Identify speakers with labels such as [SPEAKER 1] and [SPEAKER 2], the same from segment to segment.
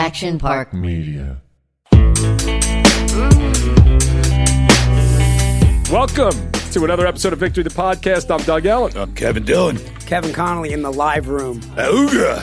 [SPEAKER 1] Action Park
[SPEAKER 2] Media.
[SPEAKER 3] Welcome to another episode of Victory the Podcast. I'm Doug Ellin.
[SPEAKER 4] I'm Kevin Dillon.
[SPEAKER 5] Kevin Connolly in the live room.
[SPEAKER 4] Ooga.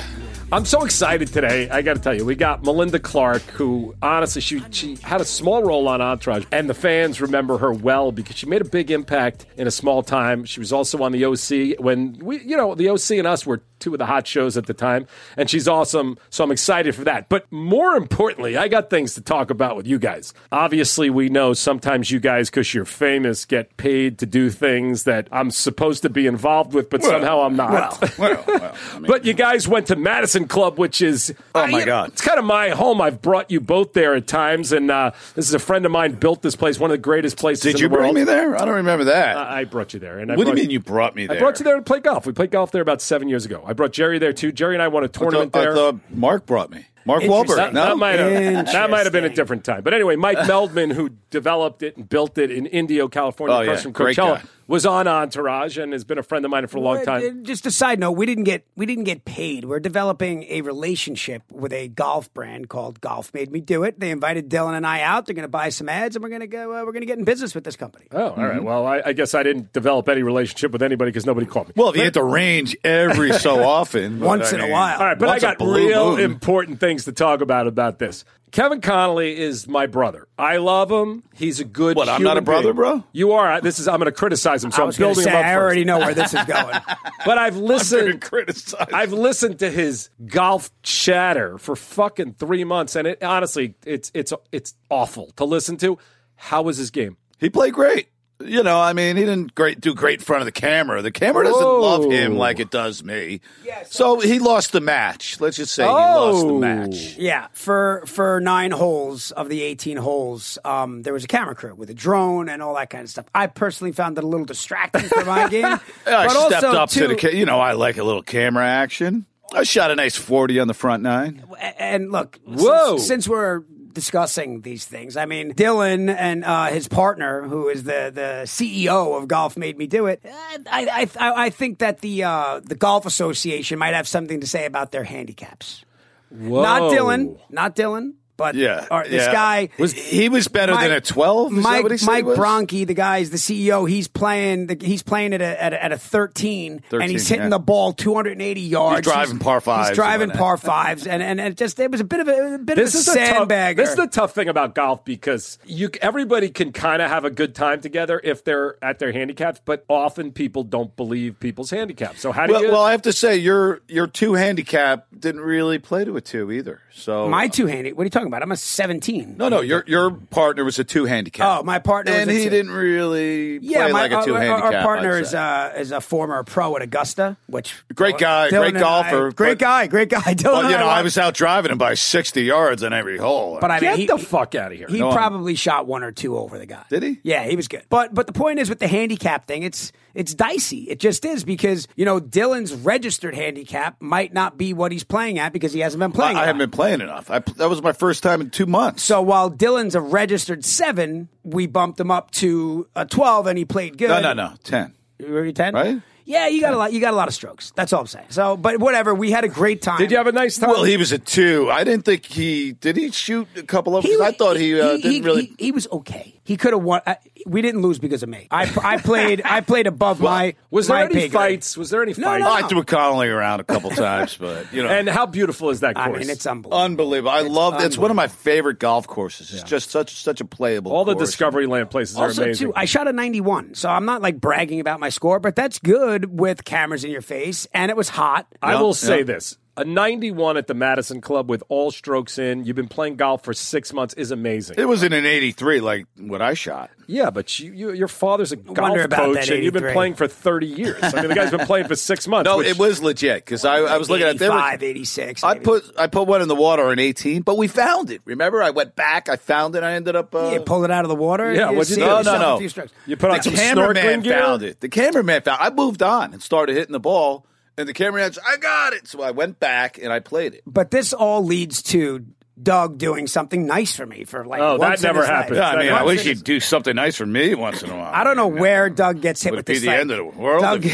[SPEAKER 3] I'm so excited today. I got to tell you, we got Melinda Clarke, who honestly she she had a small role on Entourage, and the fans remember her well because she made a big impact in a small time. She was also on the OC when we, you know, the OC and us were two of the hot shows at the time, and she's awesome. So I'm excited for that. But more importantly, I got things to talk about with you guys. Obviously, we know sometimes you guys, because you're famous, get paid to do things that I'm supposed to be involved with, but somehow I'm not.
[SPEAKER 4] Well, well, I mean,
[SPEAKER 3] But you guys went to Madison Club, which is
[SPEAKER 4] Oh,
[SPEAKER 3] uh,
[SPEAKER 4] my
[SPEAKER 3] know,
[SPEAKER 4] God.
[SPEAKER 3] it's kind of my home. I've brought you both there at times, and uh, this is a friend of mine built this place, one of the greatest places.
[SPEAKER 4] did you bring
[SPEAKER 3] world.
[SPEAKER 4] me there? I don't remember that.
[SPEAKER 3] I I brought you there, and I
[SPEAKER 4] what do you mean you brought me there?
[SPEAKER 3] I brought you there to play golf. We played golf there about seven years ago. I brought Jerry there too. Jerry and I won a tournament
[SPEAKER 4] thought,
[SPEAKER 3] there.
[SPEAKER 4] I thought Mark brought me. Mark
[SPEAKER 5] Interesting.
[SPEAKER 4] Wahlberg.
[SPEAKER 3] that,
[SPEAKER 4] No,
[SPEAKER 3] that might have that might have been a different time. But anyway, Mike Meldman, who developed it and built it in Indio, California,
[SPEAKER 4] Oh,
[SPEAKER 3] across
[SPEAKER 4] yeah.
[SPEAKER 3] from Coachella, was on Entourage and has been a friend of mine for a long
[SPEAKER 5] Uh,
[SPEAKER 3] time.
[SPEAKER 5] Just a side note, we didn't get we didn't get paid. We're developing a relationship with a golf brand called Golf Made Me Do It. They invited Dylan and I out. They're going to buy some ads, and we're going to go. Uh, we're going to get in business with this company.
[SPEAKER 3] Oh, all right. Well, I, I guess I didn't develop any relationship with anybody because nobody called me.
[SPEAKER 4] well, if you hit the range every so often,
[SPEAKER 5] Once
[SPEAKER 4] I
[SPEAKER 5] in a while.
[SPEAKER 3] All right, but I got real
[SPEAKER 4] moon.
[SPEAKER 3] important things to talk about about this. Kevin Connolly is my brother. I love him. He's a good.
[SPEAKER 4] What, I'm not a brother,
[SPEAKER 3] being.
[SPEAKER 4] bro?
[SPEAKER 3] You are. This is. I'm going to criticize him, so
[SPEAKER 5] I
[SPEAKER 3] I'm
[SPEAKER 5] was going to
[SPEAKER 3] building
[SPEAKER 5] say
[SPEAKER 3] him up
[SPEAKER 5] I already know where this is going.
[SPEAKER 3] But I've
[SPEAKER 4] Very
[SPEAKER 3] listened.
[SPEAKER 4] criticized.
[SPEAKER 3] I've listened to his golf chatter for fucking three months, and it honestly, it's it's it's awful to listen to. How was his game?
[SPEAKER 4] he played great. You know, I mean, he didn't great do great in front of the camera. The camera doesn't
[SPEAKER 3] Whoa.
[SPEAKER 4] love him like it does me. so he lost the match. Let's just say he lost the
[SPEAKER 3] Oh.
[SPEAKER 4] match.
[SPEAKER 5] Yeah, for for nine holes of the eighteen holes, um, there was a camera crew with a drone and all that kind of stuff. I personally found it a little distracting for my game.
[SPEAKER 4] I
[SPEAKER 5] but
[SPEAKER 4] stepped
[SPEAKER 5] also,
[SPEAKER 4] up to
[SPEAKER 5] too-
[SPEAKER 4] the. ca- You know, I like a little camera action. I shot a nice forty on the front nine.
[SPEAKER 5] and look,
[SPEAKER 3] Whoa.
[SPEAKER 5] Since, since we're discussing these things, I mean, Dylan and uh, his partner, who is the, the CEO of Golf Made Me Do It, I I, I, I think that the uh, the Golf Association might have something to say about their handicaps.
[SPEAKER 3] Whoa.
[SPEAKER 5] Not Dylan, not Dylan, but
[SPEAKER 4] Yeah,
[SPEAKER 5] or this
[SPEAKER 4] yeah.
[SPEAKER 5] guy
[SPEAKER 4] was he was better than a twelve? Is that
[SPEAKER 5] Mike
[SPEAKER 4] what he said
[SPEAKER 5] Mike
[SPEAKER 4] he was?
[SPEAKER 5] Bronke, the guy's the CEO. He's playing. The, he's playing at a, at a at a thirteen,
[SPEAKER 4] 13,
[SPEAKER 5] and he's hitting
[SPEAKER 4] yeah.
[SPEAKER 5] the ball two hundred and eighty yards.
[SPEAKER 4] driving par fives
[SPEAKER 5] He's driving par
[SPEAKER 4] whatnot.
[SPEAKER 5] fives, and, and and it just it was a bit of a, a bit
[SPEAKER 3] This
[SPEAKER 5] of
[SPEAKER 3] is
[SPEAKER 5] a
[SPEAKER 3] a tough. This is the tough thing about golf because you everybody can kind of have a good time together if they're at their handicaps, but often people don't believe people's handicaps. So how do
[SPEAKER 4] Well,
[SPEAKER 3] you?
[SPEAKER 4] well, I have to say your your two handicap didn't really play to a two either. So
[SPEAKER 5] my two handy. What are you talking about? I'm a seventeen.
[SPEAKER 4] no, no, your your partner was a two handicap.
[SPEAKER 5] Oh, my partner was
[SPEAKER 4] and
[SPEAKER 5] a
[SPEAKER 4] he
[SPEAKER 5] two.
[SPEAKER 4] didn't really
[SPEAKER 5] Yeah,
[SPEAKER 4] play
[SPEAKER 5] my,
[SPEAKER 4] like a two
[SPEAKER 5] our,
[SPEAKER 4] handicap.
[SPEAKER 5] our partner
[SPEAKER 4] I'd
[SPEAKER 5] is
[SPEAKER 4] say.
[SPEAKER 5] uh, is a former pro at Augusta, which
[SPEAKER 4] Great guy,
[SPEAKER 5] Dylan
[SPEAKER 4] great
[SPEAKER 5] and
[SPEAKER 4] golfer,
[SPEAKER 5] I- great
[SPEAKER 4] but-
[SPEAKER 5] guy, great guy. Dylan
[SPEAKER 4] Well,
[SPEAKER 5] and
[SPEAKER 4] you know, I
[SPEAKER 5] watched-
[SPEAKER 4] was out driving him by sixty yards on every hole.
[SPEAKER 5] but I mean,
[SPEAKER 3] Get
[SPEAKER 5] he,
[SPEAKER 3] the fuck out of here.
[SPEAKER 5] He
[SPEAKER 4] No, I'm-
[SPEAKER 5] probably shot one or two over the guy.
[SPEAKER 4] Did he?
[SPEAKER 5] Yeah, he was good. But but the point is with the handicap thing, it's it's dicey. It just is because you know Dylan's registered handicap might not be what he's playing at because he hasn't been
[SPEAKER 4] I,
[SPEAKER 5] playing.
[SPEAKER 4] I
[SPEAKER 5] a
[SPEAKER 4] haven't been playing enough. I, that was my first time in two months.
[SPEAKER 5] So while Dylan's a registered seven, we bumped him up to a twelve, and he played good.
[SPEAKER 4] no, no, no, ten.
[SPEAKER 5] Were you ten?
[SPEAKER 4] Right?
[SPEAKER 5] Yeah, you got a lot. You got a lot of strokes. That's all I'm saying. So, but whatever. We had a great time.
[SPEAKER 3] Did you have a nice time?
[SPEAKER 4] Well, he was a two. I didn't think he did. He shoot a couple of. 'cause I thought he, uh, didn't really.
[SPEAKER 5] He, he was okay. He could have won. I, we didn't lose because of me. I, I played. I played above my.
[SPEAKER 3] was there
[SPEAKER 5] my
[SPEAKER 3] any
[SPEAKER 5] pay grade.
[SPEAKER 3] fights? Was there any
[SPEAKER 5] No,
[SPEAKER 3] fights?
[SPEAKER 5] no.
[SPEAKER 4] I threw Connolly around a couple times, but you know,
[SPEAKER 3] And how beautiful is that course?
[SPEAKER 5] I mean, it's unbelievable.
[SPEAKER 4] unbelievable. I love. It's one of my favorite golf courses. It's just such such a playable.
[SPEAKER 3] All the. Discovery Land places are amazing.
[SPEAKER 5] too, I shot a 91, so I'm not like bragging about my score, but that's good with cameras in your face, and it was hot.
[SPEAKER 3] I
[SPEAKER 4] Yeah,
[SPEAKER 3] will say
[SPEAKER 4] yeah.
[SPEAKER 3] this. A 91 at the Madison Club with all strokes in. You've been playing golf for six months is amazing.
[SPEAKER 4] It was in an '83, like what I shot.
[SPEAKER 3] yeah, but you, you, your father's a golf coach, and you've been playing for 30 years. I mean, the guy's been playing for six months.
[SPEAKER 4] No,
[SPEAKER 3] which-
[SPEAKER 4] it was legit because I, I was looking at they were-
[SPEAKER 5] 85, 86.
[SPEAKER 4] I put I put one in the water in 18, but we found it. Remember, I went back, I found it, I ended up. Uh,
[SPEAKER 5] You pull it out of the water.
[SPEAKER 3] Yeah,
[SPEAKER 5] you
[SPEAKER 3] what'd you
[SPEAKER 5] see
[SPEAKER 3] do?
[SPEAKER 4] no, no, no.
[SPEAKER 3] You put on
[SPEAKER 4] the
[SPEAKER 3] some
[SPEAKER 4] cameraman
[SPEAKER 3] snorkeling gear?
[SPEAKER 4] found it. The cameraman found. I moved on and started hitting the ball, and the cameraman said, "I got it." So I went back and I played it.
[SPEAKER 5] But this all leads to Doug doing something nice for me for like
[SPEAKER 3] Oh, that
[SPEAKER 5] once in
[SPEAKER 3] never
[SPEAKER 5] his life.
[SPEAKER 3] happened.
[SPEAKER 4] Yeah, I mean, I wish he'd do something nice for me once in a while.
[SPEAKER 5] I don't know where Doug gets hit
[SPEAKER 4] Would
[SPEAKER 5] with
[SPEAKER 4] it be
[SPEAKER 5] this.
[SPEAKER 4] the
[SPEAKER 5] like,
[SPEAKER 4] end of the world
[SPEAKER 5] Doug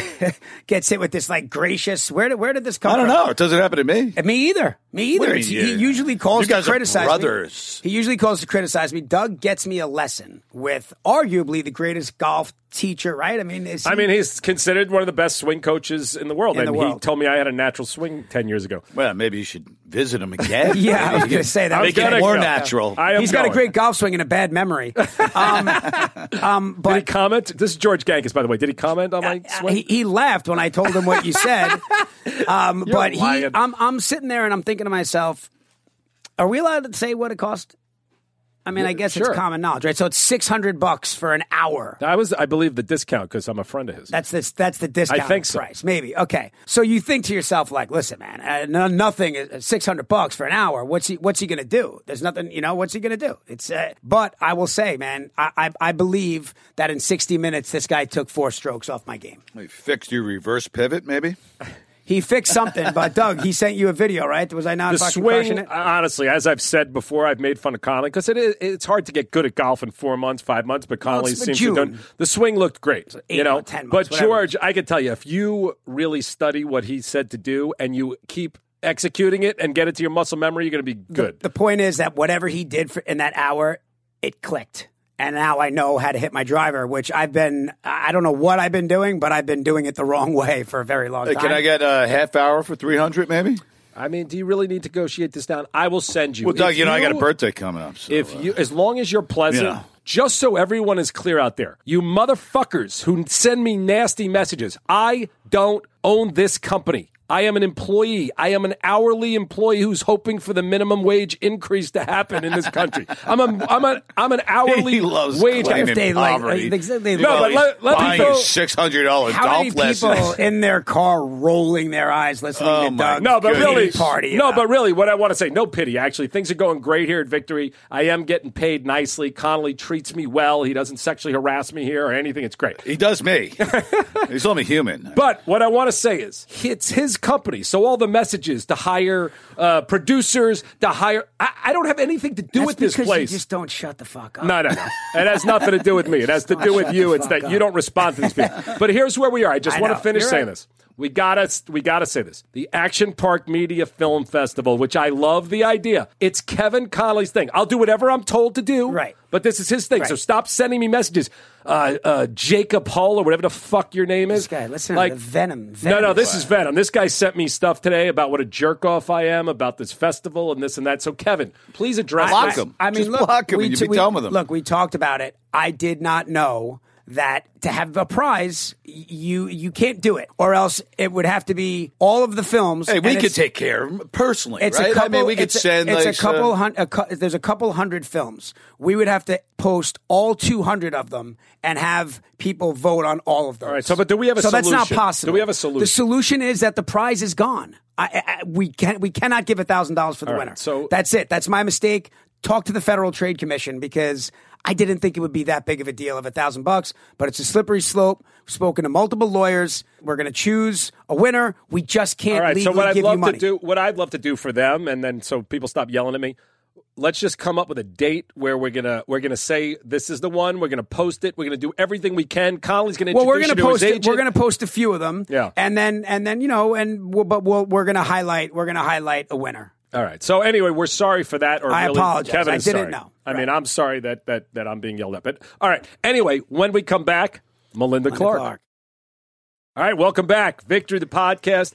[SPEAKER 5] gets hit with this like gracious. Where did where did this come
[SPEAKER 4] I don't
[SPEAKER 5] from?
[SPEAKER 4] know. It doesn't happen to me.
[SPEAKER 5] Uh, me either. Me either.
[SPEAKER 4] Do
[SPEAKER 5] It's-
[SPEAKER 4] mean,
[SPEAKER 5] he
[SPEAKER 4] yeah?
[SPEAKER 5] usually calls
[SPEAKER 4] You guys
[SPEAKER 5] to
[SPEAKER 4] are
[SPEAKER 5] criticize
[SPEAKER 4] brothers.
[SPEAKER 5] me. He usually calls to criticize me. Doug gets me a lesson with arguably the greatest golf teacher, right? I mean, is
[SPEAKER 3] I mean, he's considered one of the best swing coaches in the world,
[SPEAKER 5] In
[SPEAKER 3] and
[SPEAKER 5] the
[SPEAKER 3] he told me I had a natural swing ten years ago.
[SPEAKER 4] Well, maybe you should visit him again.
[SPEAKER 5] yeah, I was going to say that.
[SPEAKER 3] Make
[SPEAKER 4] Make it more
[SPEAKER 3] go.
[SPEAKER 4] natural.
[SPEAKER 3] I am
[SPEAKER 5] He's got a great golf swing and a bad memory. Um, um,
[SPEAKER 3] Did he comment? This is George Gankas, by the way. Did he comment on my
[SPEAKER 5] uh,
[SPEAKER 3] swing?
[SPEAKER 5] he, he laughed when I told him what you said. Um,
[SPEAKER 3] You're
[SPEAKER 5] but he. I'm, I'm sitting there and I'm thinking to myself, are we allowed to say what it cost? I mean, I guess
[SPEAKER 3] sure.
[SPEAKER 5] it's common knowledge, right? So it's 600 bucks for an hour.
[SPEAKER 3] I was, I believe, the discount because I'm a friend of his.
[SPEAKER 5] That's this. That's the discount I
[SPEAKER 3] think so.
[SPEAKER 5] price, maybe. Okay, so you think to yourself, like, listen, man, uh, nothing. is Six hundred bucks for an hour. What's he? What's he going to do? There's nothing. You know, what's he going to do? It's. Uh, but I will say, man, I, I I believe that in sixty minutes, this guy took four strokes off my game.
[SPEAKER 4] Maybe fixed your reverse pivot, maybe.
[SPEAKER 5] He fixed something, but Doug, he sent you a video, right? Was I not
[SPEAKER 3] the swing,
[SPEAKER 5] it?
[SPEAKER 3] Uh, honestly, as I've said before, I've made fun of Conley because it is, it's hard to get good at golf in four months, five months. But Conley
[SPEAKER 5] it's
[SPEAKER 3] seems
[SPEAKER 5] June.
[SPEAKER 3] to have done. The swing looked great,
[SPEAKER 5] eight
[SPEAKER 3] you know.
[SPEAKER 5] months, 10 months,
[SPEAKER 3] but. George, I can tell you, if you really study what he said to do and you keep executing it and get it to your muscle memory, you're going to be good.
[SPEAKER 5] The point is that whatever he did for, in that hour, it clicked. And now I know how to hit my driver, which I've been, I don't know what I've been doing, but I've been doing it the wrong way for a very long time.
[SPEAKER 4] can I get a half hour for three hundred, maybe?
[SPEAKER 3] I mean, do you really need to negotiate this down? I will send you.
[SPEAKER 4] Well, Doug,
[SPEAKER 3] If
[SPEAKER 4] you know I got a birthday coming up. So,
[SPEAKER 3] If
[SPEAKER 4] uh,
[SPEAKER 3] you, as long as you're pleasant,
[SPEAKER 4] Yeah.
[SPEAKER 3] just so everyone is clear out there, you motherfuckers who send me nasty messages, I don't own this company. I am an employee. I am an hourly employee who's hoping for the minimum wage increase to happen in this country. I'm a, I'm a, I'm an hourly
[SPEAKER 4] he loves
[SPEAKER 3] wage.
[SPEAKER 4] claiming
[SPEAKER 5] If they like- they- they-
[SPEAKER 3] No, but let- let
[SPEAKER 4] buying
[SPEAKER 3] people-
[SPEAKER 4] six hundred dollars
[SPEAKER 5] How many
[SPEAKER 4] golf
[SPEAKER 5] people in their car rolling their eyes listening
[SPEAKER 4] Oh,
[SPEAKER 5] to
[SPEAKER 4] my
[SPEAKER 5] Doug?
[SPEAKER 3] No, but
[SPEAKER 4] Goodness.
[SPEAKER 3] really,
[SPEAKER 5] party.
[SPEAKER 3] no,
[SPEAKER 5] about-
[SPEAKER 3] but really, what I want to say, no pity. Actually, things are going great here at Victory. I am getting paid nicely. Connolly treats me well. He doesn't sexually harass me here or anything. It's great.
[SPEAKER 4] He does me. He's only human.
[SPEAKER 3] But what I want to say is, it's his company. So all the messages to hire uh, producers, to hire, I, I don't have anything to do
[SPEAKER 5] That's
[SPEAKER 3] with this place.
[SPEAKER 5] You just don't shut the fuck up.
[SPEAKER 3] No, no, no. It has nothing to do with me. It has to do with you. It's that you don't respond to these people. But here's where we are. I just
[SPEAKER 5] I
[SPEAKER 3] want
[SPEAKER 5] know.
[SPEAKER 3] to finish
[SPEAKER 5] You're
[SPEAKER 3] saying
[SPEAKER 5] right.
[SPEAKER 3] this. We gotta, we gotta say this. The Action Park Media Film Festival, which I love the idea. It's Kevin Connolly's thing. I'll do whatever I'm told to do.
[SPEAKER 5] Right.
[SPEAKER 3] But this is his thing. So stop sending me messages. Uh, uh, Jacob Hull or whatever the fuck your name is.
[SPEAKER 5] This guy, listen
[SPEAKER 3] like
[SPEAKER 5] to the Venom.
[SPEAKER 3] no,
[SPEAKER 5] Venom
[SPEAKER 3] no, this is Venom. This guy sent me stuff today about what a jerk off I am about this festival and this and that. So, Kevin, please address
[SPEAKER 4] Block
[SPEAKER 3] this.
[SPEAKER 4] him.
[SPEAKER 5] I mean,
[SPEAKER 4] Just
[SPEAKER 5] look,
[SPEAKER 4] block him
[SPEAKER 5] we,
[SPEAKER 4] and you
[SPEAKER 5] t-
[SPEAKER 4] be
[SPEAKER 5] we-
[SPEAKER 4] done with him.
[SPEAKER 5] Look, we talked about it. I did not know that to have a prize, you you can't do it, or else it would have to be all of the films.
[SPEAKER 4] hey, we could take care of him personally,
[SPEAKER 5] It's
[SPEAKER 4] right?
[SPEAKER 5] a couple.
[SPEAKER 4] I mean, we could
[SPEAKER 5] it's a-
[SPEAKER 4] send.
[SPEAKER 5] It's
[SPEAKER 4] like,
[SPEAKER 5] a couple
[SPEAKER 4] uh,
[SPEAKER 5] hun- a cou- There's a couple hundred films. We would have to post all 200 of them and have people vote on all of them.
[SPEAKER 3] All right, so, but do we have a
[SPEAKER 5] so that's not
[SPEAKER 3] solution?
[SPEAKER 5] possible.
[SPEAKER 3] Do we have a solution?
[SPEAKER 5] The solution is that the prize is gone. I, I, we can we cannot give a thousand dollars for the
[SPEAKER 3] All right,
[SPEAKER 5] winner.
[SPEAKER 3] so-
[SPEAKER 5] that's it. That's my mistake. Talk to the Federal Trade Commission because I didn't think it would be that big of a deal of a thousand bucks. But it's a slippery slope. We've spoken to multiple lawyers. We're going to choose a winner. We just can't
[SPEAKER 3] All right, so what I'd love to do, what I'd love to do for them, and then so people stop yelling at me. Let's just come up with a date where we're gonna we're gonna say this is the one. We're gonna post it. We're gonna do everything we can. Connolly's gonna
[SPEAKER 5] Well, we're to
[SPEAKER 3] to his
[SPEAKER 5] post. It,
[SPEAKER 3] agent.
[SPEAKER 5] we're going to post a few of them.
[SPEAKER 3] Yeah.
[SPEAKER 5] and then and then you know, and we'll, but we'll, we're going to highlight. We're going to highlight a winner.
[SPEAKER 3] All right. So anyway, we're sorry for that. Or
[SPEAKER 5] I
[SPEAKER 3] really,
[SPEAKER 5] apologize.
[SPEAKER 3] Kevin
[SPEAKER 5] I didn't
[SPEAKER 3] sorry.
[SPEAKER 5] know.
[SPEAKER 3] I
[SPEAKER 5] Right.
[SPEAKER 3] mean, I'm sorry that that that I'm being yelled at. But all right. Anyway, when we come back, Melinda, Clarke.
[SPEAKER 5] Clarke.
[SPEAKER 3] All right, welcome back, Victory the podcast.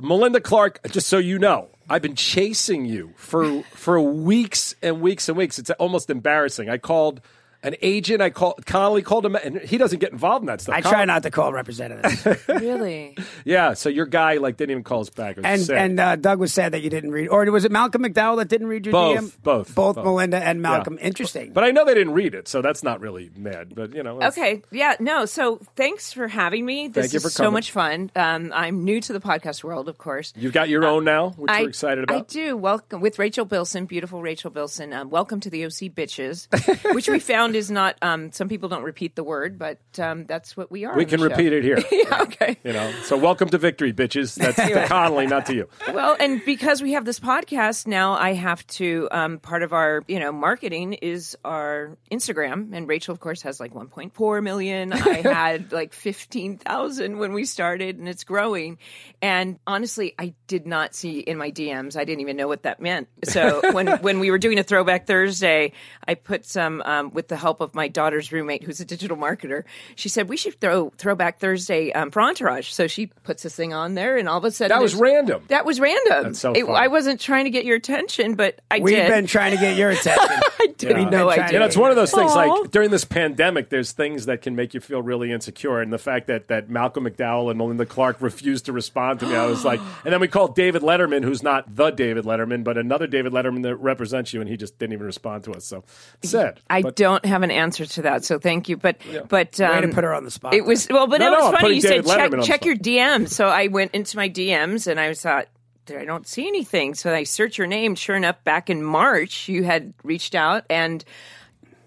[SPEAKER 3] Melinda Clarke. Just so you know, I've been chasing you for for weeks and weeks and weeks. It's almost embarrassing. I called an agent. I called Connolly called him, and he doesn't get involved in that stuff.
[SPEAKER 5] I
[SPEAKER 3] Con-
[SPEAKER 5] try not to call representatives.
[SPEAKER 1] Really?
[SPEAKER 3] Yeah. So your guy like didn't even call us back.
[SPEAKER 5] And
[SPEAKER 3] sad.
[SPEAKER 5] and uh, Doug was sad that you didn't read, or was it Malcolm McDowell that didn't read your
[SPEAKER 3] Both,
[SPEAKER 5] DM?
[SPEAKER 3] both,
[SPEAKER 5] both,
[SPEAKER 3] both.
[SPEAKER 5] Melinda and Malcolm.
[SPEAKER 3] Yeah.
[SPEAKER 5] Interesting.
[SPEAKER 3] but I know they didn't read it, so that's not really mad. But you know,
[SPEAKER 1] Okay. Yeah. No. So thanks for having me. This
[SPEAKER 3] Thank you
[SPEAKER 1] is
[SPEAKER 3] for
[SPEAKER 1] so much fun. Um, I'm new to the podcast world, of course.
[SPEAKER 3] You've got your own now, which
[SPEAKER 1] I,
[SPEAKER 3] we're excited about.
[SPEAKER 1] I do. Welcome with Rachel Bilson, beautiful Rachel Bilson. Um, welcome to the OC bitches, which we found sound is not. Um, some people don't repeat the word, but um, that's what we are.
[SPEAKER 3] We can repeat it here.
[SPEAKER 1] yeah. Okay.
[SPEAKER 3] You know, so welcome to victory, bitches. That's to Connolly, not to you.
[SPEAKER 1] Well, and because we have this podcast now, I have to. Um, part of our, you know, marketing is our Instagram, and Rachel, of course, has like 1.4 million. I had like 15,000 when we started, and it's growing. And honestly, I did not see in my DMs. I didn't even know what that meant. So when when we were doing a Throwback Thursday, I put some um, with the help of my daughter's roommate, who's a digital marketer. She said we should throw Throwback Thursday um, for Entourage. So she puts this thing on there, and all of a sudden
[SPEAKER 3] That was random.
[SPEAKER 1] that was random.
[SPEAKER 3] That's so
[SPEAKER 1] It-
[SPEAKER 3] fun.
[SPEAKER 1] I wasn't trying to get your attention, but I
[SPEAKER 5] We've
[SPEAKER 1] did.
[SPEAKER 5] been trying to get your attention.
[SPEAKER 1] I didn't
[SPEAKER 5] We've
[SPEAKER 1] know I did.
[SPEAKER 3] You know, it's one of those things.
[SPEAKER 1] Aw.
[SPEAKER 3] Like during this pandemic, there's things that can make you feel really insecure, and the fact that that Malcolm McDowell and Melinda Clarke refused to respond to me, I was like, and then we called David Letterman, who's not the David Letterman, but another David Letterman that represents you, and he just didn't even respond to us. So sad.
[SPEAKER 1] I
[SPEAKER 3] But-
[SPEAKER 1] don't have an answer to that, so thank you. But yeah. but um,
[SPEAKER 5] Way to put her on the spot.
[SPEAKER 1] It was well, but
[SPEAKER 3] No,
[SPEAKER 1] it was
[SPEAKER 3] I'm
[SPEAKER 1] funny. You said
[SPEAKER 3] David Letterman
[SPEAKER 1] check check your DMs, so I went into my DMs and I thought. I don't see anything. So I searched your name. Sure enough, back in March, you had reached out, and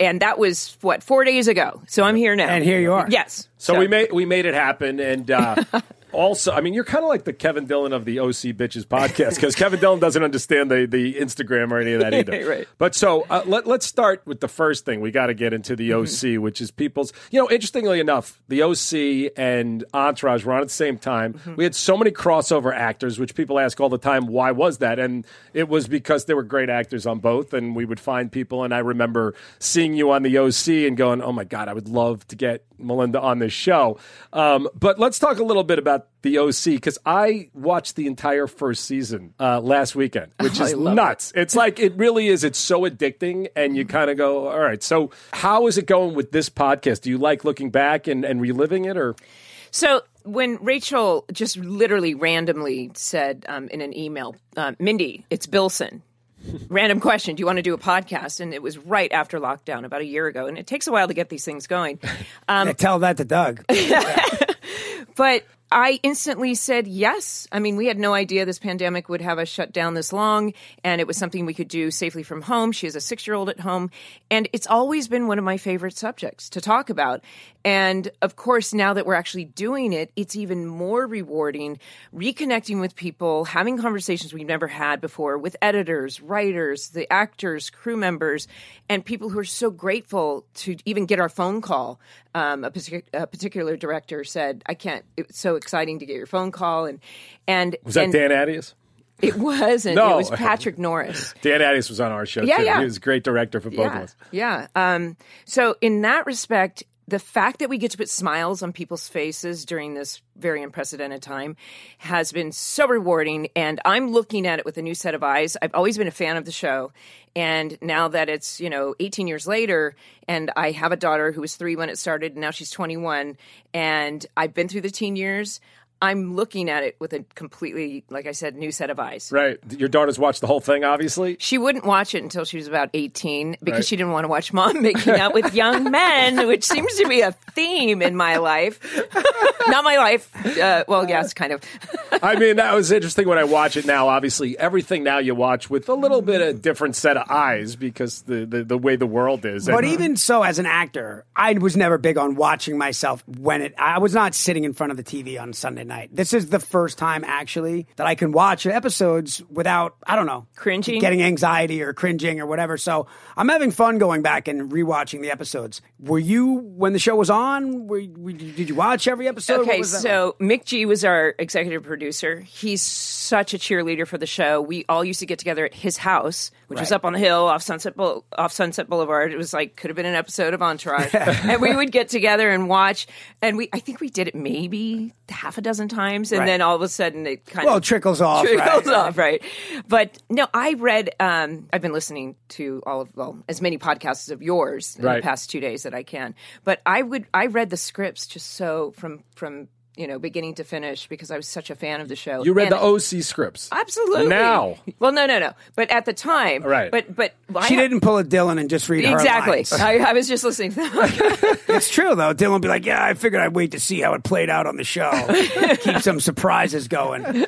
[SPEAKER 1] and that was what four days ago. So I'm here now,
[SPEAKER 5] And here you are.
[SPEAKER 1] Yes.
[SPEAKER 3] So, we made we made it happen, and uh, also, I mean, you're kind of like the Kevin Dillon of the OC Bitches podcast because Kevin Dillon doesn't understand the, the Instagram or any of that either.
[SPEAKER 1] Right.
[SPEAKER 3] But so uh, let let's start with the first thing we got to get into the OC, which is people's. You know, interestingly enough, the OC and Entourage were on at the same time. We had so many crossover actors, which people ask all the time, why was that? And it was because there were great actors on both, and we would find people. And I remember seeing you on the OC and going, "Oh my god, I would love to get Melinda on this show." Um, but let's talk a little bit about the OC because I watched the entire first season uh, last weekend, which is nuts. It's like it really is. It's so addicting, and you kind of go, "All right." So, how is it going with this podcast? Do you like looking back and, and reliving it, or
[SPEAKER 1] So when Rachel just literally randomly said um, in an email, uh, Mindy, it's Bilson. Random question. Do you want to do a podcast? And it was right after lockdown, about a year ago. And it takes a while to get these things going.
[SPEAKER 5] Yeah, tell that to Doug.
[SPEAKER 1] But I instantly said yes. I mean, we had no idea this pandemic would have us shut down this long, and it was something we could do safely from home. She has a six year old at home, and it's always been one of my favorite subjects to talk about. And of course, now that we're actually doing it, it's even more rewarding reconnecting with people, having conversations we've never had before with editors, writers, the actors, crew members, and people who are so grateful to even get our phone call. Um, a, partic- a particular director said, "I can't." It's so exciting to get your phone call, and and
[SPEAKER 3] was that
[SPEAKER 1] and
[SPEAKER 3] Dan Attias?
[SPEAKER 1] It wasn't.
[SPEAKER 3] No.
[SPEAKER 1] It was Patrick Norris.
[SPEAKER 3] Dan Attias was on our show
[SPEAKER 1] Yeah,
[SPEAKER 3] too.
[SPEAKER 1] yeah.
[SPEAKER 3] He was a great director for both of us.
[SPEAKER 1] yeah. Um, so in that respect, the fact that we get to put smiles on people's faces during this very unprecedented time has been so rewarding. And I'm looking at it with a new set of eyes. I've always been a fan of the show. And now that it's, you know, 18 years later, and I have a daughter who was three when it started, and now she's 21, and I've been through the teen years, I'm looking at it with a completely, like I said, new set of eyes.
[SPEAKER 3] Right. Your daughter's watched the whole thing, obviously.
[SPEAKER 1] She wouldn't watch it until she was about 18 because
[SPEAKER 3] Right.
[SPEAKER 1] she didn't want to watch mom making out with young men, which seems to be a theme in my life. Not my life. Uh, well, yes, kind of.
[SPEAKER 3] I mean, that was interesting when I watch it now. Obviously, everything now you watch with a little bit of different set of eyes because the, the, the way the world is.
[SPEAKER 5] But
[SPEAKER 3] And-
[SPEAKER 5] even so, as an actor, I was never big on watching myself when it. I was not sitting in front of the TV on Sunday night. This is the first time actually that I can watch episodes without I don't know
[SPEAKER 1] Cringing?
[SPEAKER 5] getting anxiety or cringing or whatever. So I'm having fun going back and rewatching the episodes. Were you when the show was on? Were, were, did you watch every episode?
[SPEAKER 1] Okay, so McG was our executive producer. He's such a cheerleader for the show. We all used to get together at his house, which was up on the hill off Sunset Boul- off Sunset Boulevard. It was like could have been an episode of Entourage, and we would get together and watch. And we, I think we did it maybe half a dozen times, and
[SPEAKER 5] Right.
[SPEAKER 1] then all of a sudden it kind
[SPEAKER 5] Well,
[SPEAKER 1] of
[SPEAKER 5] it trickles off.
[SPEAKER 1] trickles
[SPEAKER 5] right?
[SPEAKER 1] off, right? But no, I read. Um, I've been listening to all of well, as many podcasts of yours in
[SPEAKER 3] Right.
[SPEAKER 1] the past two days that I can. But I would. I read the scripts just so from from. You know, beginning to finish because I was such a fan of the show.
[SPEAKER 3] You read
[SPEAKER 1] And-
[SPEAKER 3] the OC scripts.
[SPEAKER 1] Absolutely.
[SPEAKER 3] Now.
[SPEAKER 1] Well, no, no, no. But at the time.
[SPEAKER 3] Right.
[SPEAKER 1] But, but. well,
[SPEAKER 5] She
[SPEAKER 1] ha-
[SPEAKER 5] didn't pull a Dylan and just read her
[SPEAKER 1] Exactly. I, I was just listening to them.
[SPEAKER 5] It's true though. Dylan would be like, "Yeah, I figured I'd wait to see how it played out on the show. Keep some surprises going."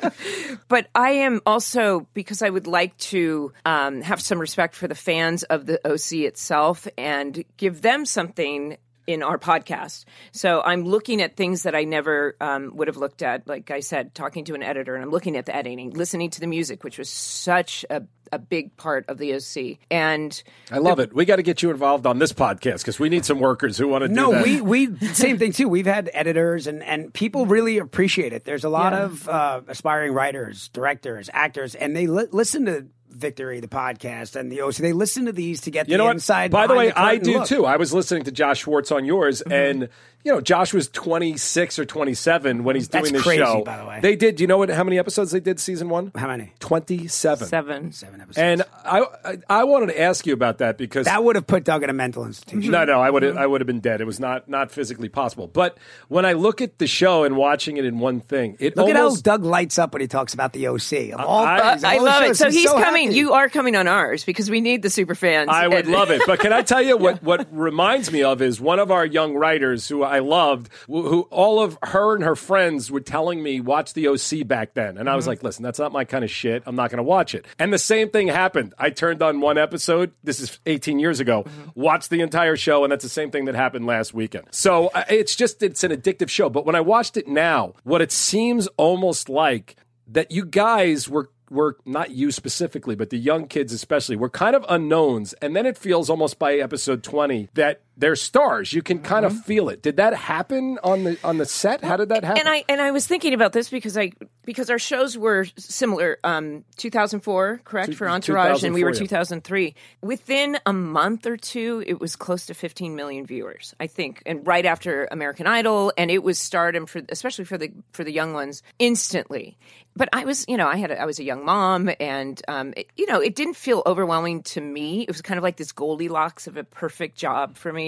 [SPEAKER 1] but I am also because I would like to um, have some respect for the fans of the OC itself and give them something in our podcast. So I'm looking at things that I never um, would have looked at. Like I said, talking to an editor, and I'm looking at the editing, listening to the music, which was such a, a big part of the OC. And
[SPEAKER 3] I love it. We got to get you involved on this podcast because we need some workers who want to do
[SPEAKER 5] No, we we same thing too. We've had editors and and people really appreciate it. There's a lot
[SPEAKER 1] Yeah.
[SPEAKER 5] of uh, aspiring writers, directors, actors, and they li- listen to Victory, the podcast, and the OC. They listen to these to get
[SPEAKER 3] You
[SPEAKER 5] the
[SPEAKER 3] know what?
[SPEAKER 5] inside.
[SPEAKER 3] By the way,
[SPEAKER 5] behind
[SPEAKER 3] I do
[SPEAKER 5] look.
[SPEAKER 3] too. I was listening to Josh Schwartz on yours,
[SPEAKER 5] Mm-hmm.
[SPEAKER 3] and you know, Josh was 26 or 27 when he's
[SPEAKER 5] That's
[SPEAKER 3] doing this
[SPEAKER 5] crazy,
[SPEAKER 3] show.
[SPEAKER 5] by the way.
[SPEAKER 3] They did. You know what? How many episodes they did season one?
[SPEAKER 5] How many?
[SPEAKER 3] 27.
[SPEAKER 1] seven.
[SPEAKER 5] Seven episodes.
[SPEAKER 3] And I, I, I wanted to ask you about that because
[SPEAKER 5] that would have put Doug in a mental institution.
[SPEAKER 3] No, no, I would have I would have been dead. It was not not physically possible. But when I look at the show and watching it in one thing, it
[SPEAKER 5] Look at how
[SPEAKER 3] almost
[SPEAKER 5] Doug lights up when he talks about the OC. Of all
[SPEAKER 3] I-
[SPEAKER 5] things, of
[SPEAKER 1] I
[SPEAKER 5] all the
[SPEAKER 1] love it. So he's coming.
[SPEAKER 5] happy.
[SPEAKER 1] You are coming on ours because we need the super fans.
[SPEAKER 3] I would love it. But can I tell you what what reminds me of is one of our young writers who I loved, who, who all of her and her friends were telling me watch the OC back then, and I
[SPEAKER 5] Mm-hmm.
[SPEAKER 3] was like, listen, that's not my kind of shit. I'm not going to watch it. And the same thing happened. I turned on one episode. This is 18 years ago.
[SPEAKER 5] Mm-hmm.
[SPEAKER 3] Watched the entire show, and that's the same thing that happened last weekend. So uh, it's just it's an addictive show. But when I watched it now, what it seems almost like that you guys were were not you specifically, but the young kids especially were kind of unknowns, and then it feels almost by episode twenty that they're stars. You can kind
[SPEAKER 1] Mm-hmm.
[SPEAKER 3] of feel it. Did that happen on the on the set? How did that happen?
[SPEAKER 1] And I and I was thinking about this because I because our shows were similar. Um, 2004, correct
[SPEAKER 3] Two-
[SPEAKER 1] for Entourage, and we were
[SPEAKER 3] 2004, yeah.
[SPEAKER 1] 2003. Within a month or two, it was close to 15 million viewers, I think, and right after American Idol, and it was stardom for especially for the for the young ones instantly. But I was, you know, I had a, I was a young mom, and um, it, you know, it didn't feel overwhelming to me. It was kind of like this Goldilocks of a perfect job for me.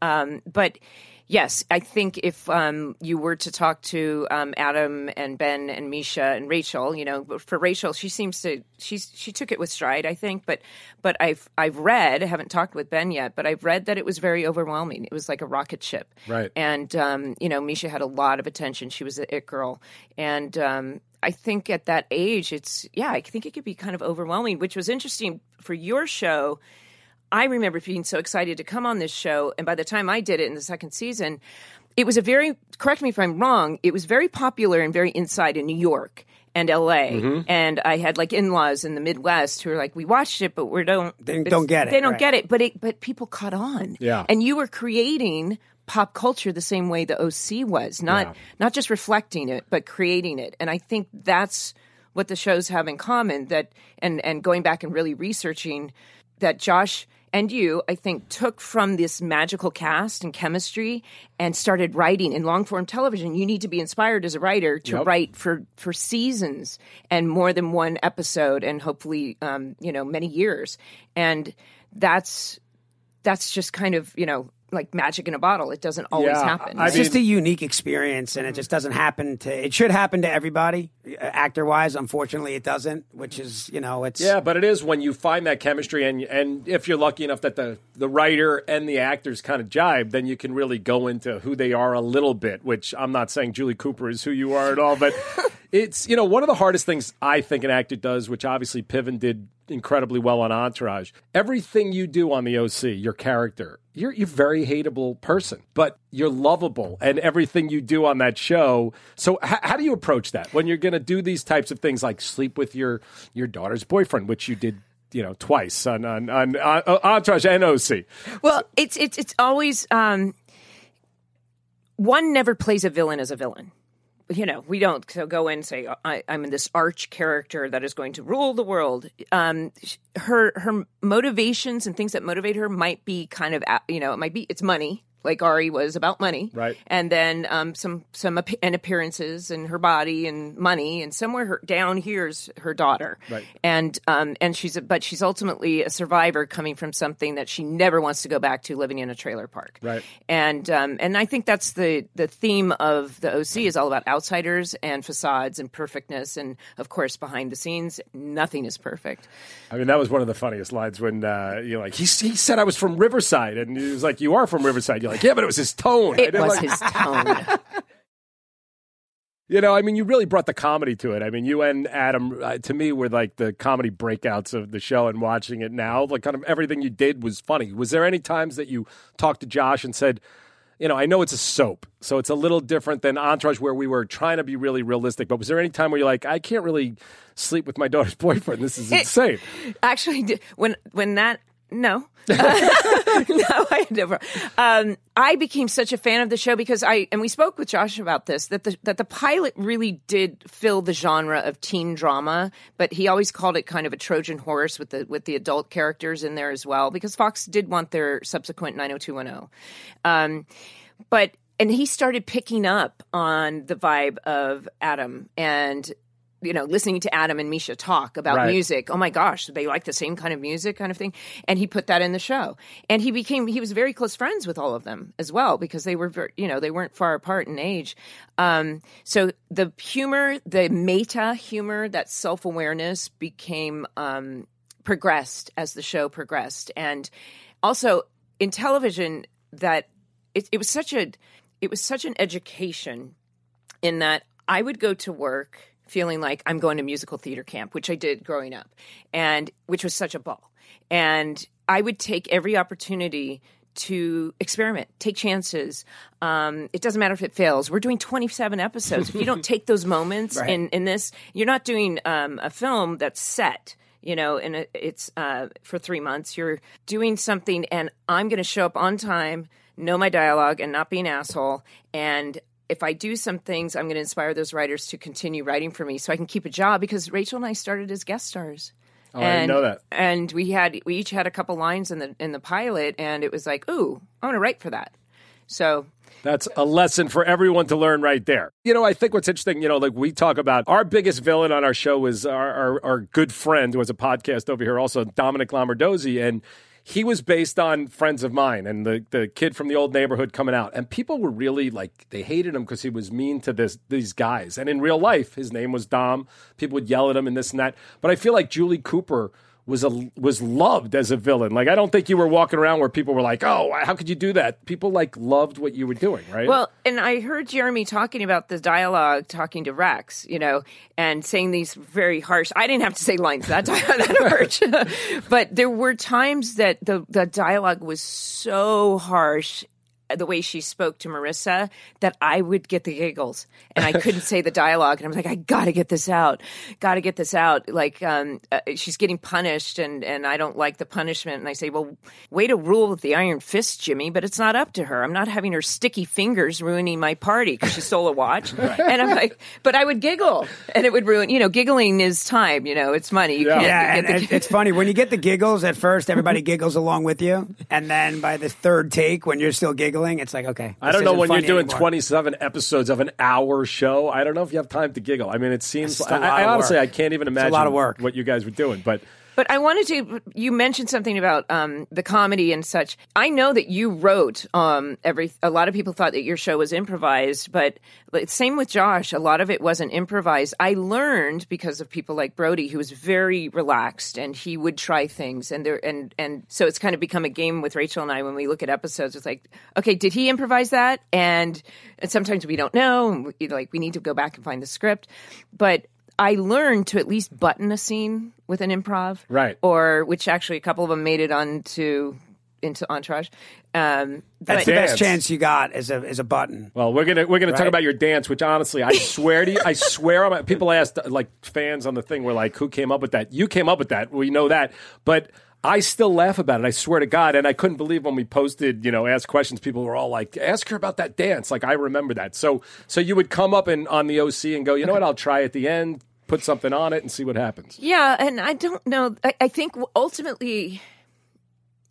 [SPEAKER 1] Um, but yes, I think if um, you were to talk to um, Adam and Ben and Mischa and Rachel, you know, for Rachel, she seems to she's she took it with stride, I think. But but I've I've read, I haven't talked with Ben yet, but I've read that it was very overwhelming. It was like a rocket ship,
[SPEAKER 3] Right.
[SPEAKER 1] And um, you know, Mischa had a lot of attention. She was the it girl, and um, I think at that age, it's yeah, I think it could be kind of overwhelming. Which was interesting for your show. I remember being so excited to come on this show, and by the time I did it in the second season, it was a very correct me if I'm wrong. It was very popular and very inside in New York and LA,
[SPEAKER 5] Mm-hmm.
[SPEAKER 1] and I had like in-laws in the Midwest who were like, "We watched it, but we don't
[SPEAKER 5] They don't get it,
[SPEAKER 1] They don't
[SPEAKER 5] right.
[SPEAKER 1] get it, but it but people caught on,
[SPEAKER 3] Yeah.
[SPEAKER 1] And you were creating pop culture the same way the OC was, not
[SPEAKER 3] Yeah.
[SPEAKER 1] not just reflecting it, but creating it, and I think that's what the shows have in common. That and and going back and really researching that Josh and you, I think, took from this magical cast and chemistry and started writing in long form television. You need to be inspired as a writer to
[SPEAKER 3] Yep.
[SPEAKER 1] write for for seasons and more than one episode, and hopefully, um, you know, many years. And that's that's just kind of you know like magic in a bottle. It doesn't always
[SPEAKER 3] Yeah,
[SPEAKER 1] happen.
[SPEAKER 3] I
[SPEAKER 5] It's
[SPEAKER 3] mean-
[SPEAKER 5] just a unique experience, and it just doesn't happen to. It should happen to everybody, uh, actor wise. Unfortunately, it doesn't. Which is, you know, it's
[SPEAKER 3] Yeah, but it is when you find that chemistry, and and if you're lucky enough that the the writer and the actors kind of jibe, then you can really go into who they are a little bit. Which I'm not saying Julie Cooper is who you are at all, but it's you know one of the hardest things I think an actor does, which obviously Piven did incredibly well on Entourage. Everything you do on the OC, your character, you're you're a very hateable person, but you're lovable, and everything you do on that show. So h- how do you approach that when you're going to do these types of things, like sleep with your your daughter's boyfriend, which you did. You know, twice on on, on, on Entourage and OC.
[SPEAKER 1] Well, it's it's it's always um, one never plays a villain as a villain. You know, we don't go in and say I, I'm in this arch character that is going to rule the world. Um, her her motivations and things that motivate her might be kind of you know it might be it's money like Ari was about money,
[SPEAKER 3] Right.
[SPEAKER 1] And then um, some some ap- and appearances and her body and money, and somewhere her, down here's her daughter,
[SPEAKER 3] Right.
[SPEAKER 1] And um, and she's a, but she's ultimately a survivor coming from something that she never wants to go back to, living in a trailer park,
[SPEAKER 3] Right.
[SPEAKER 1] And um, and I think that's the the theme of the OC is all about outsiders and facades and perfectness, and of course behind the scenes, nothing is perfect.
[SPEAKER 3] I mean, that was one of the funniest lines when uh, you're like, he, he said I was from Riverside, and he was like, you are from Riverside. You're like, yeah, but it was his tone.
[SPEAKER 1] It was
[SPEAKER 3] like-
[SPEAKER 1] his tone.
[SPEAKER 3] You know, I mean, you really brought the comedy to it. I mean, you and Adam, uh, to me, were like the comedy breakouts of the show. And watching it now, like kind of everything you did was funny. Was there any times that you talked to Josh and said, you know, I know it's a soap, so it's a little different than Entourage, where we were trying to be really realistic. But was there any time where you're like, I can't really sleep with my daughter's boyfriend? This is insane.
[SPEAKER 1] Actually, when when that no. no, I never. Um, I became such a fan of the show because I and we spoke with Josh about this that the that the pilot really did fill the genre of teen drama, but he always called it kind of a Trojan horse with the with the adult characters in there as well because Fox did want their subsequent 90210. Um, but and he started picking up on the vibe of Adam and you know listening to Adam and Mischa talk about
[SPEAKER 3] Right.
[SPEAKER 1] music. Oh my gosh, they like the same kind of music, kind of thing. And he put that in the show. And he became he was very close friends with all of them as well because they were very, you know they weren't far apart in age. Um, so the humor, the meta humor, that self awareness became um, progressed as the show progressed, and also in television that it, it was such a it was such an education in that I would go to work feeling like I'm going to musical theater camp, which I did growing up, and which was such a ball. And I would take every opportunity to experiment, take chances. Um, it doesn't matter if it fails. We're doing 27 episodes. if you don't take those moments in, in this, you're not doing um, a film that's set you know, and it's uh, for three months. You're doing something, and I'm going to show up on time, know my dialogue, and not be an asshole. And if I do some things, I'm going to inspire those writers to continue writing for me, so I can keep a job. Because Rachel and I started as guest stars.
[SPEAKER 3] Oh, I didn't know that.
[SPEAKER 1] And we had we each had a couple lines in the in the pilot, and it was like, ooh, I want to write for that. So
[SPEAKER 3] That's a lesson for everyone to learn right there. You know, I think what's interesting, you know, like we talk about our biggest villain on our show is our, our, our good friend who has a podcast over here, also Dominic Lombardozzi. And he was based on friends of mine and the, the kid from the old neighborhood coming out. And people were really like, they hated him because he was mean to this these guys. And in real life, his name was Dom. People would yell at him and this and that. But I feel like Julie Cooper was a was loved as a villain. Like I don't think you were walking around where people were like, "Oh, how could you do that?" People like loved what you were doing, right?
[SPEAKER 1] Well, and I heard Jeremy talking about the dialogue, talking to Rex, you know, and saying these very harsh. I didn't have to say lines that that harsh, but there were times that the the dialogue was so harsh. The way she spoke to Marissa, that I would get the giggles, and I couldn't say the dialogue, and I was like, "I got to get this out, got to get this out." Like um, uh, she's getting punished, and and I don't like the punishment, and I say, "Well, way to rule with the iron fist, Jimmy," but it's not up to her. I'm not having her sticky fingers ruining my party because she stole a watch, and I'm like, but I would giggle, and it would ruin. You know, giggling is time. You know, it's money. You
[SPEAKER 3] Yeah.
[SPEAKER 1] can't
[SPEAKER 5] Yeah,
[SPEAKER 1] get
[SPEAKER 5] and
[SPEAKER 1] the
[SPEAKER 5] it- it's funny when you get the giggles at first. Everybody giggles along with you, and then by the third take, when you're still giggling, it's like okay.
[SPEAKER 3] I don't know when you're doing
[SPEAKER 5] anymore.
[SPEAKER 3] 27 episodes of an hour show. I don't know if you have time to giggle. I mean, it seems. I, I honestly. I can't even imagine a
[SPEAKER 5] lot of work.
[SPEAKER 3] what you guys were doing. But
[SPEAKER 1] But I wanted to. You mentioned something about um, the comedy and such. I know that you wrote um, every. A lot of people thought that your show was improvised, but same with Josh. A lot of it wasn't improvised. I learned because of people like Brody, who was very relaxed and he would try things, and there and and so it's kind of become a game with Rachel and I when we look at episodes. It's like, okay, did he improvise that? And and sometimes we don't know. We, like we need to go back and find the script, but. I learned to at least button a scene with an improv,
[SPEAKER 3] Right.
[SPEAKER 1] Or which actually a couple of them made it onto into Entourage. Um,
[SPEAKER 5] That's the best chance you got as a is a button.
[SPEAKER 3] well, we're gonna we're gonna talk about your dance, which honestly, I swear to you, I swear, on my, people asked like fans on the thing were like, "Who came up with that?" You came up with that. We know that, but. I still laugh about it. I swear to God, and I couldn't believe when we posted, you know, ask questions. People were all like, "Ask her about that dance." Like I remember that. So, so you would come up and on the OC and go, "You know what? I'll try at the end, put something on it, and see what happens."
[SPEAKER 1] Yeah, and I don't know. I, I think ultimately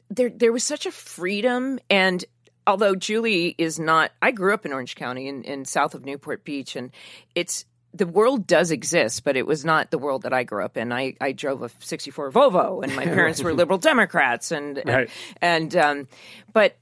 [SPEAKER 1] there there was such a freedom, and although Julie is not, I grew up in Orange County in, in south of Newport Beach, and it's the world does exist, but it was not the world that I grew up in. I, I drove a '64 Volvo, and my parents were liberal Democrats, and
[SPEAKER 3] Right.
[SPEAKER 1] and um, but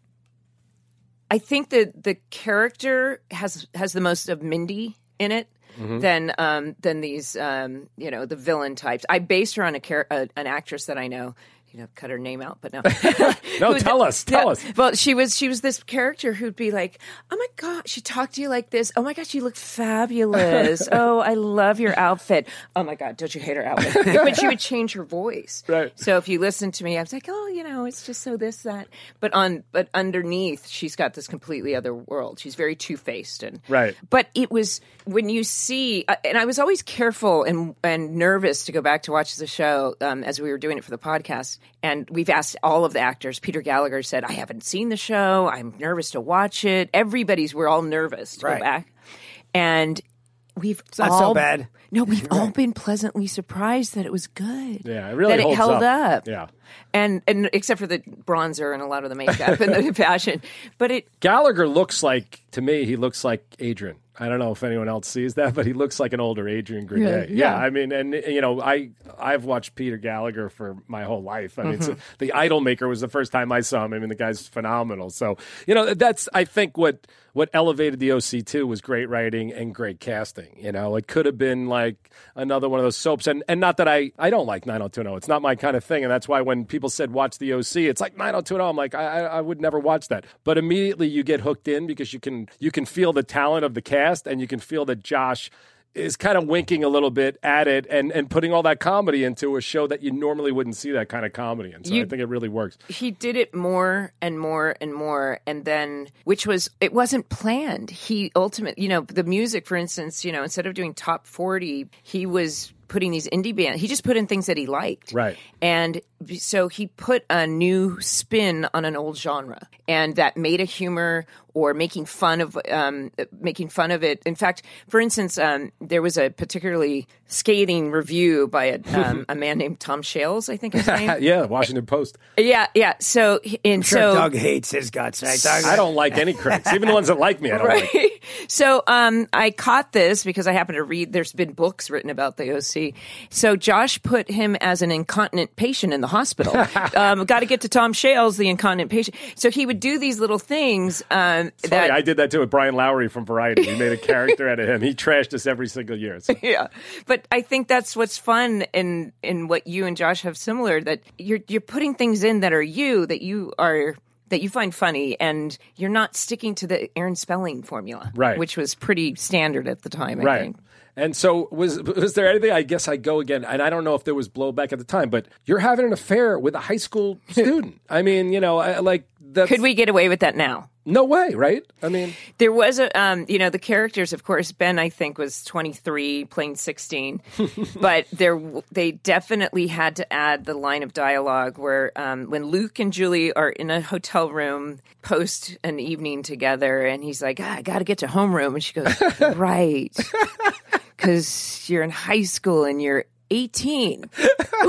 [SPEAKER 1] I think that the character has has the most of Mindy in it. Than um, than these um, you know the villain types. I based her on a, char- a an actress that I know. You know, cut her name out, but no.
[SPEAKER 3] No,
[SPEAKER 1] Who-
[SPEAKER 3] tell us, tell
[SPEAKER 1] yeah.
[SPEAKER 3] us.
[SPEAKER 1] Well, she was she was this character who'd be like, "Oh my god, she talked to you like this. Oh my gosh, you look fabulous. oh, I love your outfit. Oh my god, don't you hate her outfit?" but she would change her voice.
[SPEAKER 3] Right.
[SPEAKER 1] So if you listen to me, I was like, "Oh, you know, it's just so this that." But on but underneath, she's got this completely other world. She's very two faced and
[SPEAKER 3] Right.
[SPEAKER 1] But it was when you see, uh, and I was always careful and and nervous to go back to watch the show um, as we were doing it for the podcast. And we've asked all of the actors. Peter Gallagher said, "I haven't seen the show. I'm nervous to watch it." Everybody's we're all nervous to
[SPEAKER 5] Right.
[SPEAKER 1] go back, and we've
[SPEAKER 5] not
[SPEAKER 1] all,
[SPEAKER 5] so bad.
[SPEAKER 1] No, we've all been pleasantly surprised that it was good.
[SPEAKER 3] Yeah, it really
[SPEAKER 1] that it held
[SPEAKER 3] up.
[SPEAKER 1] up.
[SPEAKER 3] Yeah.
[SPEAKER 1] and and except for the bronzer and a lot of the makeup and the fashion, but it
[SPEAKER 3] Gallagher looks like to me he looks like Adrian. I don't know if anyone else sees that, but he looks like an older Adrian Grenier.
[SPEAKER 1] Yeah,
[SPEAKER 3] Yeah,
[SPEAKER 1] yeah.
[SPEAKER 3] I mean, and you know, I I've watched Peter Gallagher for my whole life. I mean,
[SPEAKER 1] Mm-hmm.
[SPEAKER 3] it's, the Idol Maker was the first time I saw him. I mean, the guy's phenomenal. So you know, that's I think what what elevated the OC too was great writing and great casting. You know, it could have been like another one of those soaps, and and not that I I don't like 90210. It's not my kind of thing, and that's why when people said watch the OC, it's like 90210. I'm like I I, would never watch that, but immediately you get hooked in because you can you can feel the talent of the cast, and you can feel that Josh is kind of winking a little bit at it and, and putting all that comedy into a show that you normally wouldn't see that kind of comedy in. So I think it really works.
[SPEAKER 1] he did it more and more and more and then which was it wasn't planned he ultimately, you know the music for instance you know instead of doing top 40 he was putting these indie bands he just put in things that he liked
[SPEAKER 3] Right.
[SPEAKER 1] and so he put a new spin on an old genre and that made a humor or making fun of um, making fun of it in fact for instance um, there was a particularly scathing review by a, um, a man named tom shales i think his name
[SPEAKER 3] yeah, Washington Post.
[SPEAKER 1] yeah, yeah. So and
[SPEAKER 5] Sure,
[SPEAKER 1] so
[SPEAKER 5] Doug hates his guts. Right? Doug,
[SPEAKER 3] I don't like any critics, even the ones that like me. I don't like.
[SPEAKER 1] right. So um, I caught this because I happened to read. There's been books written about the OC. So Josh put him as an incontinent patient in the hospital. um, Got to get to Tom Shales, the incontinent patient. So he would do these little things um,
[SPEAKER 3] Funny,
[SPEAKER 1] that
[SPEAKER 3] I did that too with Brian Lowry from Variety. We made a character out of him. He trashed us every single year. So.
[SPEAKER 1] yeah. But I think that's what's fun in in what you and Josh have similar that you're you're putting things in that are you that you are that you find funny and you're not sticking to the Aaron Spelling formula.
[SPEAKER 3] Right.
[SPEAKER 1] Which was pretty standard at the time, I
[SPEAKER 3] Right.
[SPEAKER 1] think.
[SPEAKER 3] And so was was there anything? I guess I go again, and I don't know if there was blowback at the time, but you're having an affair with a high school student. I mean, you know, I, like that's
[SPEAKER 1] Could we get away with that now?
[SPEAKER 3] no way, right? I mean,
[SPEAKER 1] There was a, um, you know, the characters. Of course, Ben, I think, was 23, playing 16, but there, they definitely had to add the line of dialogue where, um, when Luke and Julie are in a hotel room post an evening together, and he's like, ah, "I got to get to homeroom," and she goes, "Right," because you're in high school and you're 18.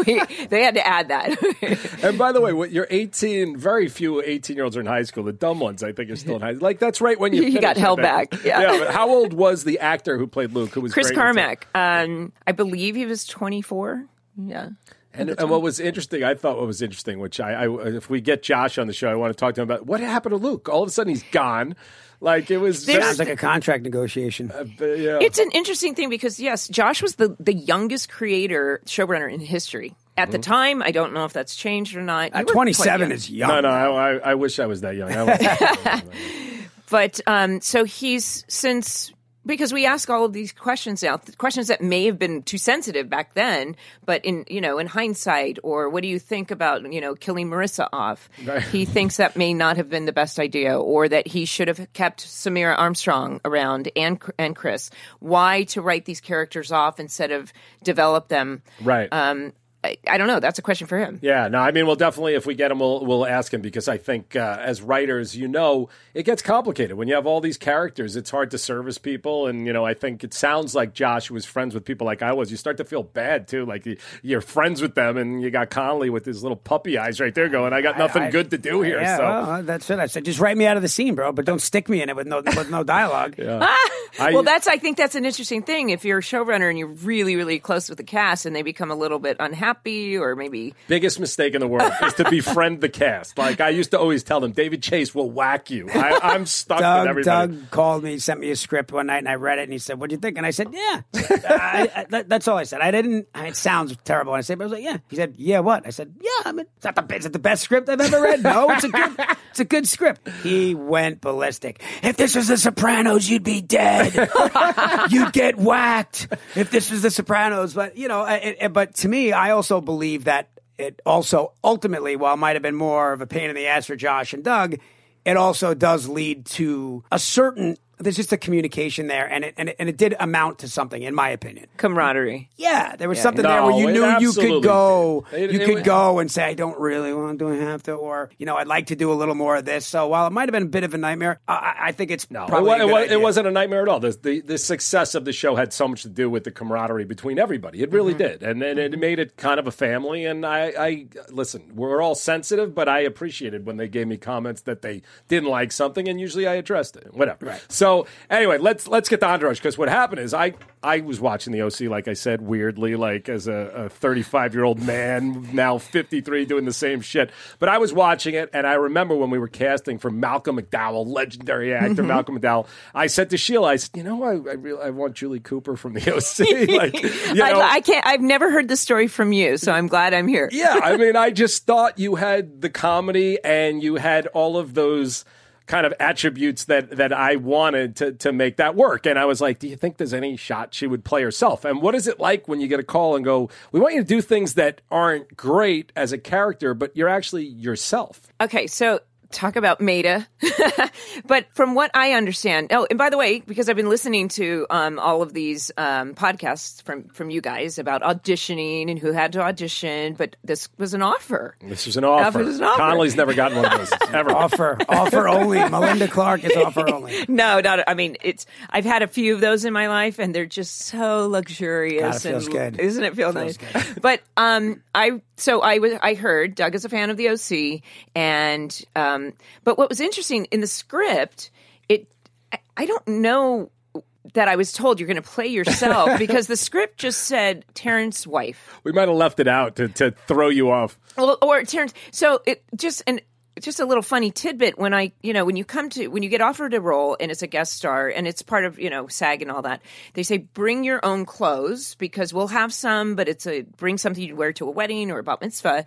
[SPEAKER 1] We- they had to add that.
[SPEAKER 3] and by the way, what you're 18. Very few 18 year olds are in high school. The dumb ones, I think, are still in high. Like that's right when you
[SPEAKER 1] He got held back, yeah.
[SPEAKER 3] but how old was the actor who played Luke? Who was
[SPEAKER 1] Chris Carmack, um, I believe he was 24. Yeah.
[SPEAKER 3] And, and what was interesting, I thought what was interesting, which I, I, if we get Josh on the show, I want to talk to him about what happened to Luke. All of a sudden, he's gone. Like it was.
[SPEAKER 1] There's-
[SPEAKER 5] Sounds like a contract negotiation.
[SPEAKER 3] uh, yeah.
[SPEAKER 1] It's an interesting thing because yes, Josh was the the youngest creator showrunner in history at the time. I don't know if that's changed or not. You
[SPEAKER 5] At 27
[SPEAKER 1] young.
[SPEAKER 5] is young.
[SPEAKER 3] no, no. I, I, I wish I was that young. I was,
[SPEAKER 1] But um, so he's since because we ask all of these questions now, questions that may have been too sensitive back then, but in you know in hindsight, or what do you think about you know killing Marissa off? He thinks that may not have been the best idea, or that he should have kept Samaire Armstrong around and and Chris. Why to write these characters off instead of develop them?
[SPEAKER 3] right.
[SPEAKER 1] Um, I, I don't know. That's a question for him.
[SPEAKER 3] Yeah, no, I mean, we'll definitely, if we get him, we'll, we'll ask him because I think uh, as writers, you know, it gets complicated. When you have all these characters, it's hard to service people. And, you know, I think it sounds like Josh was friends with people like I was. You start to feel bad, too. Like you, you're friends with them, and you got Connolly with his little puppy eyes right there going, I got nothing
[SPEAKER 5] I- I-
[SPEAKER 3] good to do here.
[SPEAKER 5] Yeah,
[SPEAKER 3] so.
[SPEAKER 5] well, that's it. I said, just write me out of the scene, bro, but don't stick me in it with no with no dialogue.
[SPEAKER 3] I-
[SPEAKER 1] well, that's I think that's an interesting thing. If you're a showrunner and you're really, really close with the cast, and they become a little bit unhappy, or maybe
[SPEAKER 3] biggest mistake in the world is to befriend the cast. Like I used to always tell them, David Chase will whack you. I, I'm stuck with
[SPEAKER 5] Doug,
[SPEAKER 3] everybody.
[SPEAKER 5] Doug called me, sent me a script one night, and I read it, and he said, "What do you think?" And I said, "Yeah." I, I, that, that's all I said. I didn't. I it sounds terrible. when I said, but I was like, "Yeah." He said, "Yeah, what?" I said, "Yeah." I mean, is that the is it the best script I've ever read? No, it's a good it's a good script. He went ballistic. If this was The Sopranos, you'd be dead. you'd get whacked. If this was The Sopranos, but you know, it, it- but to me, I also believe that it also ultimately, while it might have been more of a pain in the ass for Josh and Doug, it also does lead to a certain. There's just a communication there, and it, and it and it did amount to something, in my opinion.
[SPEAKER 1] camaraderie.
[SPEAKER 5] Yeah, there was something there where you knew you could go.
[SPEAKER 3] It-
[SPEAKER 5] you
[SPEAKER 3] it
[SPEAKER 5] could
[SPEAKER 3] was-
[SPEAKER 5] go and say, "I don't really want to, do I have to?" Or you know, I'd like to do a little more of this. So while it might have been a bit of a nightmare, I- I, I think it's
[SPEAKER 3] No,
[SPEAKER 5] probably
[SPEAKER 3] it,
[SPEAKER 5] a
[SPEAKER 3] wa- it,
[SPEAKER 5] good idea.
[SPEAKER 3] it wasn't a nightmare at all. The, the, the success of the show had so much to do with the camaraderie between everybody. It really
[SPEAKER 5] Mm-hmm.
[SPEAKER 3] did, and, and it made it kind of a family. And I, I listen, we're all sensitive, but I appreciated when they gave me comments that they didn't like something, and usually I addressed it. Whatever.
[SPEAKER 5] Right.
[SPEAKER 3] So anyway, let's let's get to Entourage because what happened is I I was watching the OC, like I said, weirdly, like as a 35 year old man, now 53, doing the same shit. But I was watching it, and I remember when we were casting for Malcolm McDowell, legendary actor mm-hmm. Malcolm McDowell. I said to Sheila, I said, you know, I I, really, I want Julie Cooper from the OC. like, you know,
[SPEAKER 1] I, I can't. I've never heard the story from you, so I'm glad I'm here.
[SPEAKER 3] yeah, I mean, I just thought you had the comedy and you had all of those kind of attributes that that I wanted to to make that work. And I was like, do you think there's any shot she would play herself? And what is it like when you get a call and go, we want you to do things that aren't great as a character, but you're actually yourself?
[SPEAKER 1] Okay, so talk about Meta. but from what I understand, oh, and by the way, because I've been listening to um, all of these um, podcasts from from you guys about auditioning and who had to audition, but this was an offer.
[SPEAKER 3] This was an offer.
[SPEAKER 1] This was an offer.
[SPEAKER 3] Connolly's never gotten one of those ever.
[SPEAKER 5] offer offer only. Melinda Clarke is offer only.
[SPEAKER 1] No, not. I mean, it's. I've had a few of those in my life, and they're just so luxurious.
[SPEAKER 5] God, it feels
[SPEAKER 1] and,
[SPEAKER 5] good.
[SPEAKER 1] Isn't it feel nice? But um, I so I was I heard Doug is a fan of the OC, and um, Um, but what was interesting in the script, it I, I don't know that I was told you're going to play yourself because the script just said Terrence's wife.
[SPEAKER 3] We might have left it out to, to throw you off.
[SPEAKER 1] Well, or Terrence. So it just and just a little funny tidbit when I, you know, when you come to when you get offered a role and it's a guest star and it's part of you know SAG and all that, they say bring your own clothes because we'll have some, but it's a bring something you'd wear to a wedding or a bat mitzvah.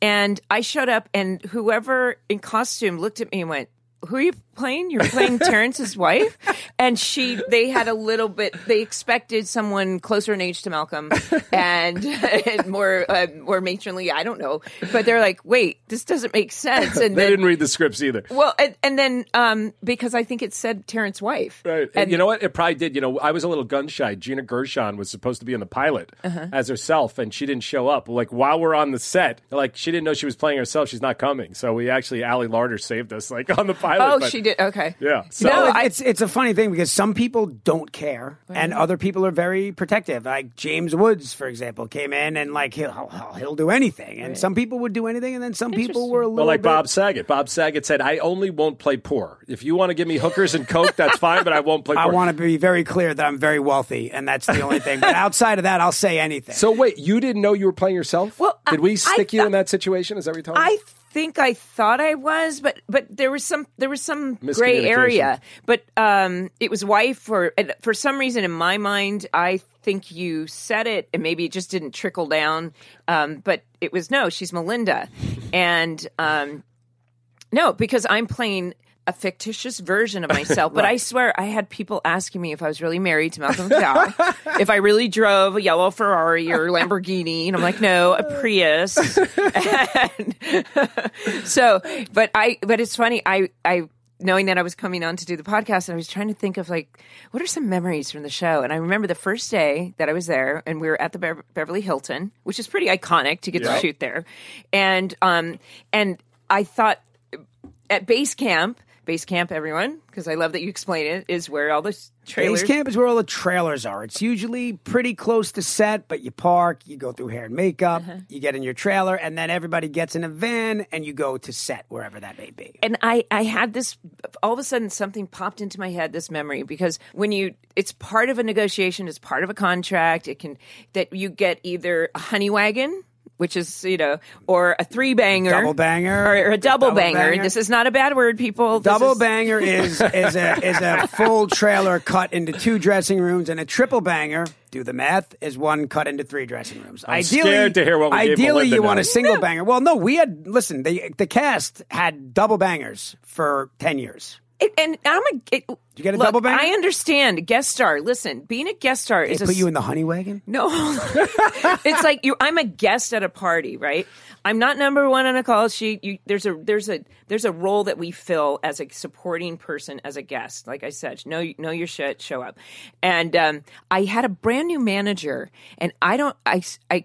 [SPEAKER 1] And I showed up and whoever in costume looked at me and went. Who are you playing? You're playing Terrence's wife, and she. They had a little bit. They expected someone closer in age to Malcolm, and, and more uh, more matronly. I don't know, but they're like, wait, this doesn't make sense. And
[SPEAKER 3] They
[SPEAKER 1] then,
[SPEAKER 3] didn't read the scripts either.
[SPEAKER 1] well, and, and then um, because I think it said Terrence's wife,
[SPEAKER 3] Right. And, you know what? It probably did. You know, I was a little gun shy. Gina Gershon was supposed to be in the pilot
[SPEAKER 1] Uh-huh.
[SPEAKER 3] as herself, and she didn't show up. Like, while we're on the set, like, she didn't know she was playing herself. She's not coming. So we actually, Ali Larter saved us, like, on the pilot.
[SPEAKER 1] Oh,
[SPEAKER 3] but-
[SPEAKER 1] she did. Okay.
[SPEAKER 3] Yeah. So,
[SPEAKER 1] No, I-
[SPEAKER 5] it's it's a funny thing because some people don't care, and other people are very protective. Like James Woods, for example, came in and like he'll he'll, he'll do anything, and some people would do anything, and then some people were a little
[SPEAKER 3] well, like
[SPEAKER 5] bit,
[SPEAKER 3] Bob Saget. Bob Saget said, I only won't play poor. If you want to give me hookers and coke, that's fine, but I won't play
[SPEAKER 5] I want to be very clear that I'm very wealthy, and that's the only thing. But outside of that, I'll say anything.
[SPEAKER 3] so, wait, you didn't know you were playing yourself?
[SPEAKER 1] Well,
[SPEAKER 3] Did
[SPEAKER 1] I-
[SPEAKER 3] we
[SPEAKER 1] I
[SPEAKER 3] stick you
[SPEAKER 1] thought-
[SPEAKER 3] in that situation? Is that what you're telling me?
[SPEAKER 1] Think I thought I was, but but there was some there was some gray area. But um, it was wife or and for some reason in my mind, I think you said it, and maybe it just didn't trickle down. Um, but it was no, she's Melinda, and um, no, because I'm playing. A fictitious version of myself, but I swear I had people asking me if I was really married to Malcolm McDowell, if I really drove a yellow Ferrari or Lamborghini, and I'm like, no, a Prius. And so, but I, but it's funny. I, I knowing that I was coming on to do the podcast, and I was trying to think of like, what are some memories from the show? And I remember the first day that I was there, and we were at the Bev- Beverly Hilton, which is pretty iconic to get
[SPEAKER 3] Yeah.
[SPEAKER 1] to shoot there, and um, and I thought at base camp. Base camp, everyone, because I love that you explain it, is where all the trailers.
[SPEAKER 5] Base camp is where all the trailers are. It's usually pretty close to set, but you park, you go through hair and makeup,
[SPEAKER 1] Uh-huh.
[SPEAKER 5] you get in your trailer, and then everybody gets in a van and you go to set wherever that may be.
[SPEAKER 1] and I, I had this all of a sudden something popped into my head this memory because when you it's part of a negotiation it's part of a contract it can that you get either a honey wagon which is you know or a three banger
[SPEAKER 5] Double banger.
[SPEAKER 1] or a double,
[SPEAKER 5] Double
[SPEAKER 1] banger.
[SPEAKER 5] banger.
[SPEAKER 1] this is not a bad word people This
[SPEAKER 5] Double
[SPEAKER 1] is-
[SPEAKER 5] banger is is a is a full trailer cut into two dressing rooms, and a triple banger. Do the math is one cut into three dressing rooms.
[SPEAKER 3] I'm scared to hear what we gave
[SPEAKER 5] ideally
[SPEAKER 3] Melinda
[SPEAKER 5] you want a single banger. Well, no, we had listen. The the cast had double bangers for ten years.
[SPEAKER 1] And I'm a it,
[SPEAKER 5] you get a
[SPEAKER 1] look,
[SPEAKER 5] double banger?
[SPEAKER 1] I understand guest star listen being a guest star
[SPEAKER 5] They
[SPEAKER 1] is a
[SPEAKER 5] put you in the honey wagon.
[SPEAKER 1] No, it's like you. I'm a guest at a party, right? I'm not number one on a call sheet. You, there's a there's a there's a role that we fill as a supporting person as a guest. Like I said, know know your shit, show up. And um, I had a brand new manager, and I don't I I.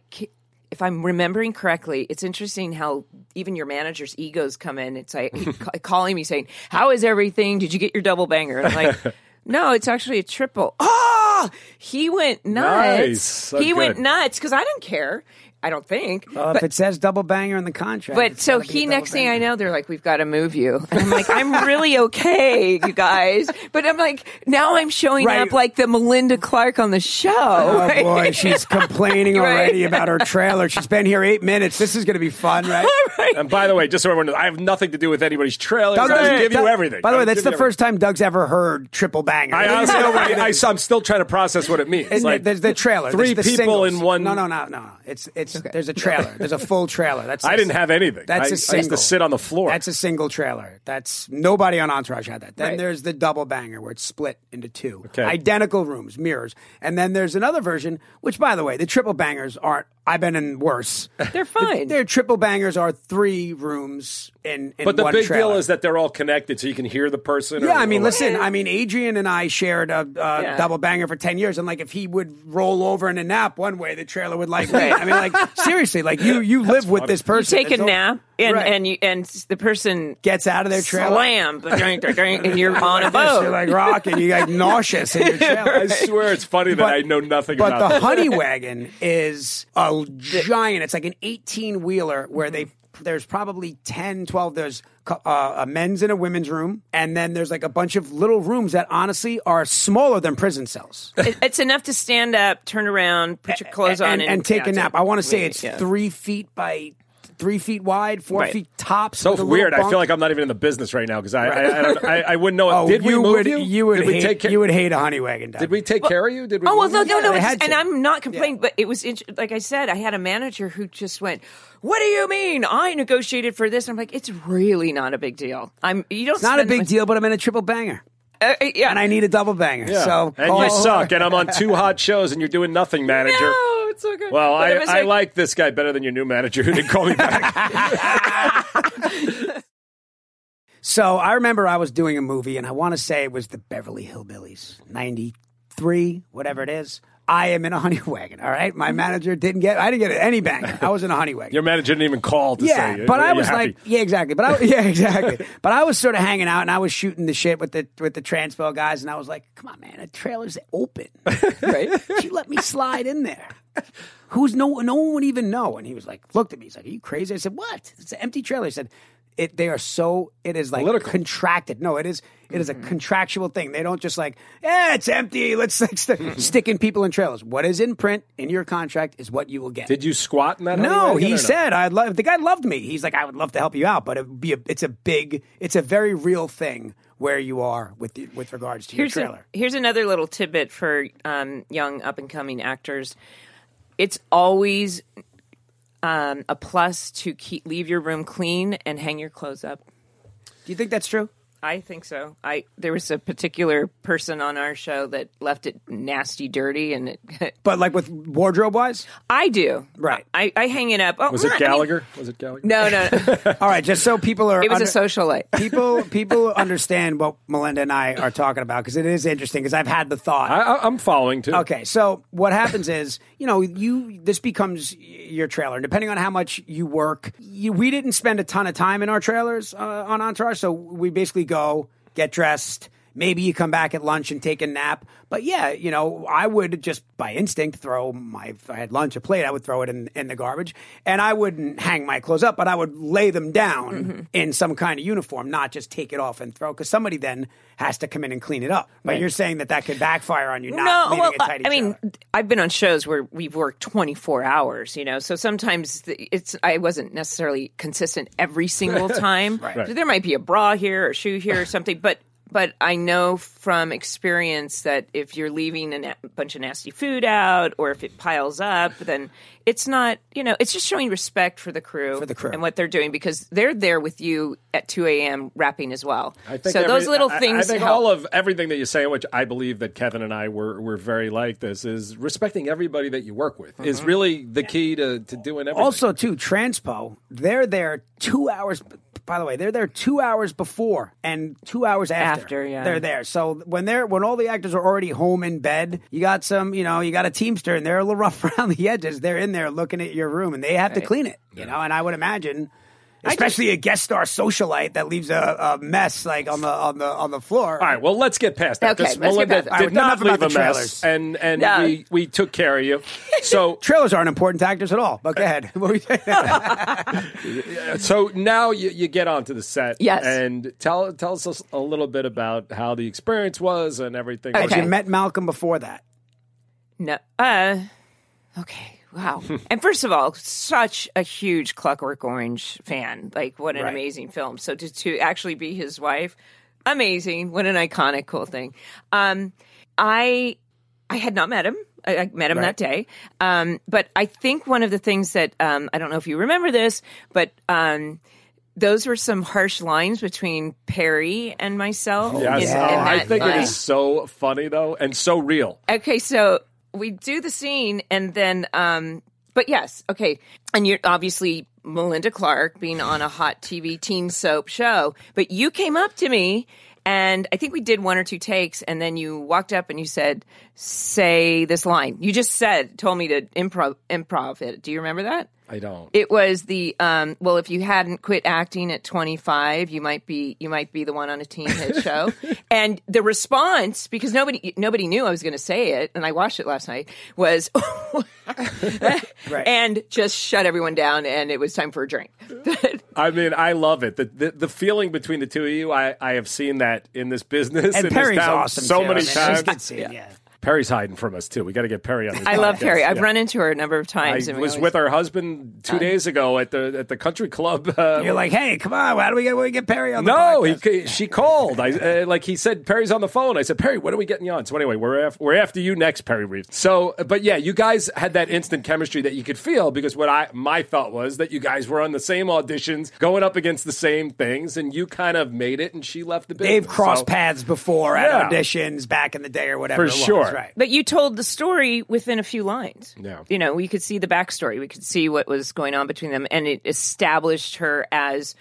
[SPEAKER 1] If I'm remembering correctly, it's interesting how even your manager's egos come in. It's like ca- calling me saying, "How is everything? Did you get your double banger?" And I'm like, "No, it's actually a triple." Oh, he went nuts.
[SPEAKER 3] Nice. So
[SPEAKER 1] he went nuts because I didn't care. I don't think.
[SPEAKER 5] Well, if it says double banger in the contract,
[SPEAKER 1] But so
[SPEAKER 5] gotta be a
[SPEAKER 1] he,
[SPEAKER 5] double
[SPEAKER 1] next thing I know, they're like, "We've got to move you." And I'm like, "I'm really okay, you guys." But I'm like, now I'm showing
[SPEAKER 5] Right.
[SPEAKER 1] up like the Melinda Clarke on the show.
[SPEAKER 5] Oh
[SPEAKER 1] right?
[SPEAKER 5] boy, she's complaining
[SPEAKER 1] Right.
[SPEAKER 5] already about her trailer. She's been here eight minutes. This is going to be fun, right?
[SPEAKER 3] And by the way, just so everyone knows, I have nothing to do with anybody's trailer.
[SPEAKER 5] Doug
[SPEAKER 3] I
[SPEAKER 5] doesn't-
[SPEAKER 3] give you
[SPEAKER 5] Doug-
[SPEAKER 3] everything.
[SPEAKER 5] By the way, that's the
[SPEAKER 3] you
[SPEAKER 5] first time Doug's ever heard triple banger.
[SPEAKER 3] I honestly don't. I, I, am still trying to process what it means.
[SPEAKER 5] And
[SPEAKER 3] like
[SPEAKER 5] there's the trailer.
[SPEAKER 3] Three
[SPEAKER 5] There's the
[SPEAKER 3] people
[SPEAKER 5] singles.
[SPEAKER 3] in one.
[SPEAKER 5] No, no, no, no. no. It's it's. There's a trailer. There's a full trailer. That's
[SPEAKER 3] I didn't have anything.
[SPEAKER 5] That's
[SPEAKER 3] I,
[SPEAKER 5] a
[SPEAKER 3] I
[SPEAKER 5] single.
[SPEAKER 3] I used to sit on the floor.
[SPEAKER 5] That's a single trailer. That's nobody on Entourage had that. Then
[SPEAKER 1] Right.
[SPEAKER 5] there's the double banger where it's split into two
[SPEAKER 3] Okay.
[SPEAKER 5] identical rooms, mirrors. And then there's another version, which by the way, the triple bangers aren't. I've been in worse.
[SPEAKER 1] They're fine.
[SPEAKER 5] Their triple bangers are three rooms in. in
[SPEAKER 3] but the
[SPEAKER 5] one
[SPEAKER 3] big
[SPEAKER 5] trailer.
[SPEAKER 3] deal is that they're all connected, so you can hear the person.
[SPEAKER 5] Yeah,
[SPEAKER 3] or-
[SPEAKER 5] I mean,
[SPEAKER 3] or-
[SPEAKER 5] listen. I mean, Adrian and I shared a, a
[SPEAKER 1] Yeah.
[SPEAKER 5] double banger for ten years, and like, if he would roll over in a nap one way, the trailer would like me. I mean, like, seriously, like you you live with this
[SPEAKER 1] You
[SPEAKER 5] person.
[SPEAKER 1] take a
[SPEAKER 5] It's all-
[SPEAKER 1] nap and
[SPEAKER 5] Right.
[SPEAKER 1] and you, and the person
[SPEAKER 5] gets out of their trailer.
[SPEAKER 1] slam, and you're on a
[SPEAKER 5] Yes, You're like rocking. You like nauseous in your trailer.
[SPEAKER 3] I swear it's funny that
[SPEAKER 5] But-
[SPEAKER 3] I know nothing
[SPEAKER 5] But
[SPEAKER 3] about
[SPEAKER 5] the
[SPEAKER 3] this.
[SPEAKER 5] honey wagon is a giant. It's like an 18 wheeler where they there's probably 10, 12. There's uh, a men's and a women's room, and then there's like a bunch of little rooms that honestly are smaller than prison cells.
[SPEAKER 1] It- it's enough to stand up, turn around, put your clothes on,
[SPEAKER 5] and, and take
[SPEAKER 1] yeah,
[SPEAKER 5] a nap. I want to say it's
[SPEAKER 1] yeah.
[SPEAKER 5] three feet by three feet wide, four
[SPEAKER 1] Right.
[SPEAKER 5] feet tops.
[SPEAKER 3] So
[SPEAKER 5] with a little
[SPEAKER 3] weird. I feel like I'm not even in the business right now because I, I, I, don't, I I wouldn't know.
[SPEAKER 5] Oh,
[SPEAKER 3] Did we
[SPEAKER 5] you
[SPEAKER 3] move
[SPEAKER 5] would
[SPEAKER 3] you?
[SPEAKER 5] would
[SPEAKER 3] Did we
[SPEAKER 5] hate
[SPEAKER 3] take care-
[SPEAKER 5] you would hate a honey wagon. Doug.
[SPEAKER 3] Did we take care of you? Did we?
[SPEAKER 1] Oh well,
[SPEAKER 3] move
[SPEAKER 1] no,
[SPEAKER 3] you?
[SPEAKER 1] no, no.
[SPEAKER 5] they
[SPEAKER 1] it's-
[SPEAKER 5] had
[SPEAKER 1] and. I'm not complaining, but it was int- like I said, I had a manager who just went, "What do you mean? I negotiated for this." I'm like, "It's really not a big deal. I'm you don't.
[SPEAKER 5] It's not a big
[SPEAKER 1] much-
[SPEAKER 5] deal, but I'm in a triple banger,
[SPEAKER 1] Uh, uh, yeah,
[SPEAKER 5] and I need a double banger.
[SPEAKER 3] Yeah.
[SPEAKER 5] So
[SPEAKER 3] and you suck, and I'm on two hot shows, and you're doing nothing, manager.
[SPEAKER 1] no, it's so good.
[SPEAKER 3] Well, I, I
[SPEAKER 1] like-
[SPEAKER 3] like this guy better than your new manager who didn't call me back.
[SPEAKER 5] So I remember I was doing a movie, and I want to say it was the Beverly Hillbillies, '93, whatever it is. I am in a honey wagon. All right, my mm-hmm. manager didn't get. I didn't get any banger. I was in a honey wagon.
[SPEAKER 3] your manager didn't even call to
[SPEAKER 5] yeah,
[SPEAKER 3] say.
[SPEAKER 5] but I was
[SPEAKER 3] happy.
[SPEAKER 5] like, yeah, exactly. But I, yeah, exactly. but I was sort of hanging out, and I was shooting the shit with the with the transpo guys, and I was like, come on, man, the trailer's open, right? you let me slide in there. Who's no no one would even know. And he was like, looked at me. He's like, are you crazy? I said, what? It's an empty trailer. He said. It, they are so it is like
[SPEAKER 3] Political.
[SPEAKER 5] contracted. No, it is it is a contractual thing. They don't just like, yeah, it's empty. Let's like st- sticking people in trailers. What is in print in your contract is what you will get.
[SPEAKER 3] Did you squat in that?
[SPEAKER 5] No,
[SPEAKER 3] wagon
[SPEAKER 5] he
[SPEAKER 3] no?
[SPEAKER 5] said I'd love. The guy loved me. He's like, I would love to help you out, but it would be a, it's a big, it's a very real thing where you are with the, with regards to
[SPEAKER 1] here's
[SPEAKER 5] your
[SPEAKER 1] a,
[SPEAKER 5] trailer.
[SPEAKER 1] here's another little tidbit for um, young up and coming actors. It's always um, a plus to keep leave your room clean and hang your clothes up.
[SPEAKER 5] Do you think that's true?
[SPEAKER 1] I think so. I there was a particular person on our show that left it nasty, dirty, and it,
[SPEAKER 5] But like with wardrobe wise,
[SPEAKER 1] I do.
[SPEAKER 5] Right.
[SPEAKER 1] I, I hang it up. Oh,
[SPEAKER 3] Was it
[SPEAKER 1] I mean-
[SPEAKER 3] Gallagher? Was it Gallagher?
[SPEAKER 1] no, no. no.
[SPEAKER 5] all right. Just so people are,
[SPEAKER 1] it was
[SPEAKER 5] under-
[SPEAKER 1] a socialite.
[SPEAKER 5] people people understand what Melinda and I are talking about because it is interesting because I've had the thought.
[SPEAKER 3] I, I, I'm following too.
[SPEAKER 5] Okay, so what happens is, you know, you this becomes your trailer. And Depending on how much you work, you, we didn't spend a ton of time in our trailers uh, on Entourage, so we basically go get dressed. Maybe you come back at lunch and take a nap. But yeah, you know, I would just by instinct throw my if I had lunch a plate, I would throw it in in the garbage, and I wouldn't hang my clothes up, but I would lay them down
[SPEAKER 1] Mm-hmm.
[SPEAKER 5] in some kind of uniform, not just take it off and throw. Because somebody then has to come in and clean it up. But you're saying that that could backfire on you. Not
[SPEAKER 1] no, well, I mean. I've been on shows where we've worked 24 hours, you know, so sometimes it's I wasn't necessarily consistent every single time.
[SPEAKER 5] Right.
[SPEAKER 1] So there might be a bra here or shoe here or something, but but I know from experience that if you're leaving a na- bunch of nasty food out or if it piles up, then it's not, you know, it's just showing respect for the crew,
[SPEAKER 5] For the crew.
[SPEAKER 1] and what they're doing because they're there with you at 2 a.m. wrapping as well.
[SPEAKER 3] I think
[SPEAKER 1] so
[SPEAKER 3] every-
[SPEAKER 1] those little
[SPEAKER 3] I-
[SPEAKER 1] things
[SPEAKER 3] I, think
[SPEAKER 1] help.
[SPEAKER 3] all of everything that you say, saying, which I believe that Kevin and I were were very like this, is respecting everybody that you work with is mm-hmm. really the key to, to doing everything.
[SPEAKER 5] Also, too, Transpo, they're there two hours. By the way, they're there two hours before and two hours after.
[SPEAKER 1] After, yeah.
[SPEAKER 5] they're there. So when they're when all the actors are already home in bed, you got some, you know, you got a teamster, and they're a little rough around the edges. They're in there looking at your room, and they have to clean it. You know, and I would imagine. Especially a guest star socialite that leaves a, a mess like on the on the on the floor.
[SPEAKER 3] All right, well, let's get past that.
[SPEAKER 1] Okay,
[SPEAKER 3] 'cause
[SPEAKER 1] let's get
[SPEAKER 3] Melinda
[SPEAKER 1] past that.
[SPEAKER 5] All right,
[SPEAKER 3] did not
[SPEAKER 5] enough about
[SPEAKER 3] leave a mess,
[SPEAKER 5] trailers.
[SPEAKER 3] and and
[SPEAKER 1] No.
[SPEAKER 3] we we took care of you. So
[SPEAKER 5] Trailers aren't important to actors at all. But go ahead. What were you saying?
[SPEAKER 3] so now you, you get onto the set,
[SPEAKER 1] Yes.
[SPEAKER 3] and tell tell us a little bit about how the experience was and everything.
[SPEAKER 5] Had you met Malcolm before that?
[SPEAKER 1] No. Uh, okay. Wow. and first of all, such a huge Clockwork Orange fan. Like, what an
[SPEAKER 5] Right.
[SPEAKER 1] amazing film. So to, to actually be his wife, amazing. What an iconic, cool thing. Um, I I had not met him. I, I met him that day. Um, but I think one of the things that um, I don't know if you remember this, but um, those were some harsh lines between Perry and myself.
[SPEAKER 3] Yes,
[SPEAKER 1] in-
[SPEAKER 3] oh,
[SPEAKER 1] in
[SPEAKER 3] I think it
[SPEAKER 1] line.
[SPEAKER 3] is so funny though, and so real.
[SPEAKER 1] Okay, so we do the scene and then um but yes, okay. And you're obviously Melinda Clarke being on a hot TV teen soap show, but you came up to me and I think we did one or two takes and then you walked up and you said say this line. You just said told me to improv improv it. Do you remember that?
[SPEAKER 3] I don't.
[SPEAKER 1] It was the um, well, if you hadn't quit acting at 25, you might be you might be the one on a teen hit show. and the response, because nobody nobody knew I was going to say it, and I watched it last night, was and just shut everyone down, and it was time for a drink.
[SPEAKER 3] I mean, I love it. The, the the feeling between the two of you, I, I have seen that in this business
[SPEAKER 5] And
[SPEAKER 3] in
[SPEAKER 5] Perry's
[SPEAKER 3] this town
[SPEAKER 5] awesome.
[SPEAKER 3] so
[SPEAKER 5] too.
[SPEAKER 3] many
[SPEAKER 5] I mean,
[SPEAKER 3] times.
[SPEAKER 5] she's good seeing, yeah.
[SPEAKER 3] Perry's hiding from us too. We got to get Perry on. This
[SPEAKER 1] I love. Perry. I've
[SPEAKER 3] Yeah.
[SPEAKER 1] run into her a number of
[SPEAKER 3] I
[SPEAKER 1] times. and
[SPEAKER 3] was
[SPEAKER 1] always-
[SPEAKER 3] with her husband two days ago at the at the country club. Uh,
[SPEAKER 5] You're like, hey, come on, how do we get, we get Perry on the
[SPEAKER 3] no,
[SPEAKER 5] podcast?
[SPEAKER 3] he, she called. I uh, like he said Perry's on the phone. I said Perry, when are we getting you on? So anyway, we're af- we're after you next, Perry Reeves. So, but yeah, you guys had that instant chemistry that you could feel because what I my thought was that you guys were on the same auditions, going up against the same things, and you kind of made it, and she left the business.
[SPEAKER 5] They've crossed
[SPEAKER 3] So-
[SPEAKER 5] paths before
[SPEAKER 3] Yeah.
[SPEAKER 5] at auditions back in the day or whatever.
[SPEAKER 3] For
[SPEAKER 5] it
[SPEAKER 3] sure.
[SPEAKER 5] right?
[SPEAKER 1] But you told the story within a few lines.
[SPEAKER 3] Yeah.
[SPEAKER 1] You know, we could see the backstory. We could see what was going on between them. And it established her as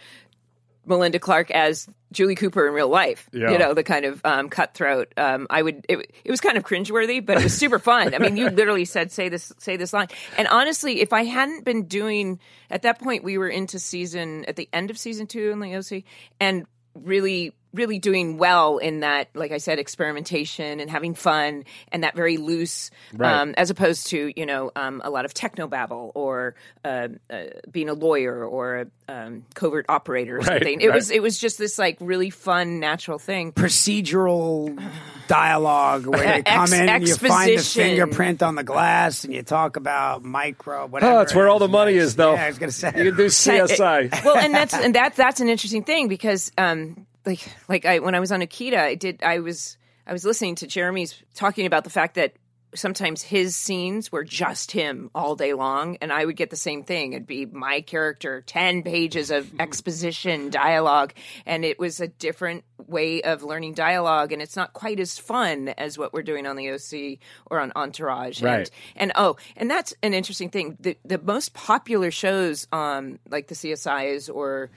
[SPEAKER 1] Melinda Clarke as Julie Cooper in real life.
[SPEAKER 3] Yeah.
[SPEAKER 1] You know, the kind of um, cutthroat. Um, I would. It, it was kind of cringeworthy, but it was super fun. I mean, you literally said, "Say this, say this line." And honestly, if I hadn't been doing at that point, we were into season at the end of season two in the OC, and really really doing well in that like i said experimentation and having fun and that very loose
[SPEAKER 3] Right.
[SPEAKER 1] um, as opposed to you know um, a lot of technobabble or uh, uh, being a lawyer or a um, covert operator or
[SPEAKER 3] Right,
[SPEAKER 1] something it
[SPEAKER 3] right.
[SPEAKER 1] was it was just this like really fun natural thing
[SPEAKER 5] Procedural dialogue where you come
[SPEAKER 1] Ex-
[SPEAKER 5] in and you find the fingerprint on the glass and you talk about micro, whatever.
[SPEAKER 3] Oh, it's where all the money is, though.
[SPEAKER 5] Yeah, I was going to say.
[SPEAKER 3] You can do CSI.
[SPEAKER 1] well, and that's and that's that's an interesting thing because um like like I when I was on Nikita, I did I was I was listening to Jeremy's talking about the fact that sometimes his scenes were just him all day long and i would get the same thing. It'd be my character 10 pages of exposition dialogue and it was a different way of learning dialogue and it's not quite as fun as what we're doing on the oc or on entourage.
[SPEAKER 3] Right.
[SPEAKER 1] and, and oh and that's an interesting thing. The, the most popular shows um like the csis or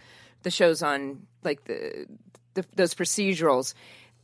[SPEAKER 1] the shows on like the, the those procedurals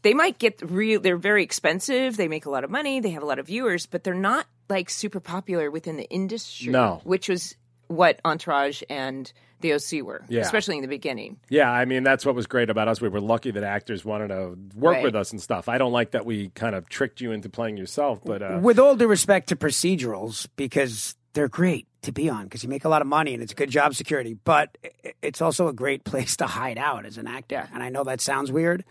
[SPEAKER 1] they might get real they're very expensive they make a lot of money they have a lot of viewers but they're not like super popular within the industry
[SPEAKER 3] No.
[SPEAKER 1] which was what entourage and the oc were
[SPEAKER 3] Yeah.
[SPEAKER 1] especially in the beginning
[SPEAKER 3] Yeah, I mean that's what was great about us. We were lucky that actors wanted to work
[SPEAKER 1] Right.
[SPEAKER 3] with us and stuff. I don't like that we kind of tricked you into playing yourself, but uh,
[SPEAKER 5] With all due respect to procedurals, because they're great to be on, because you make a lot of money and it's good job security, but it's also a great place to hide out as an actor. And I know that sounds weird,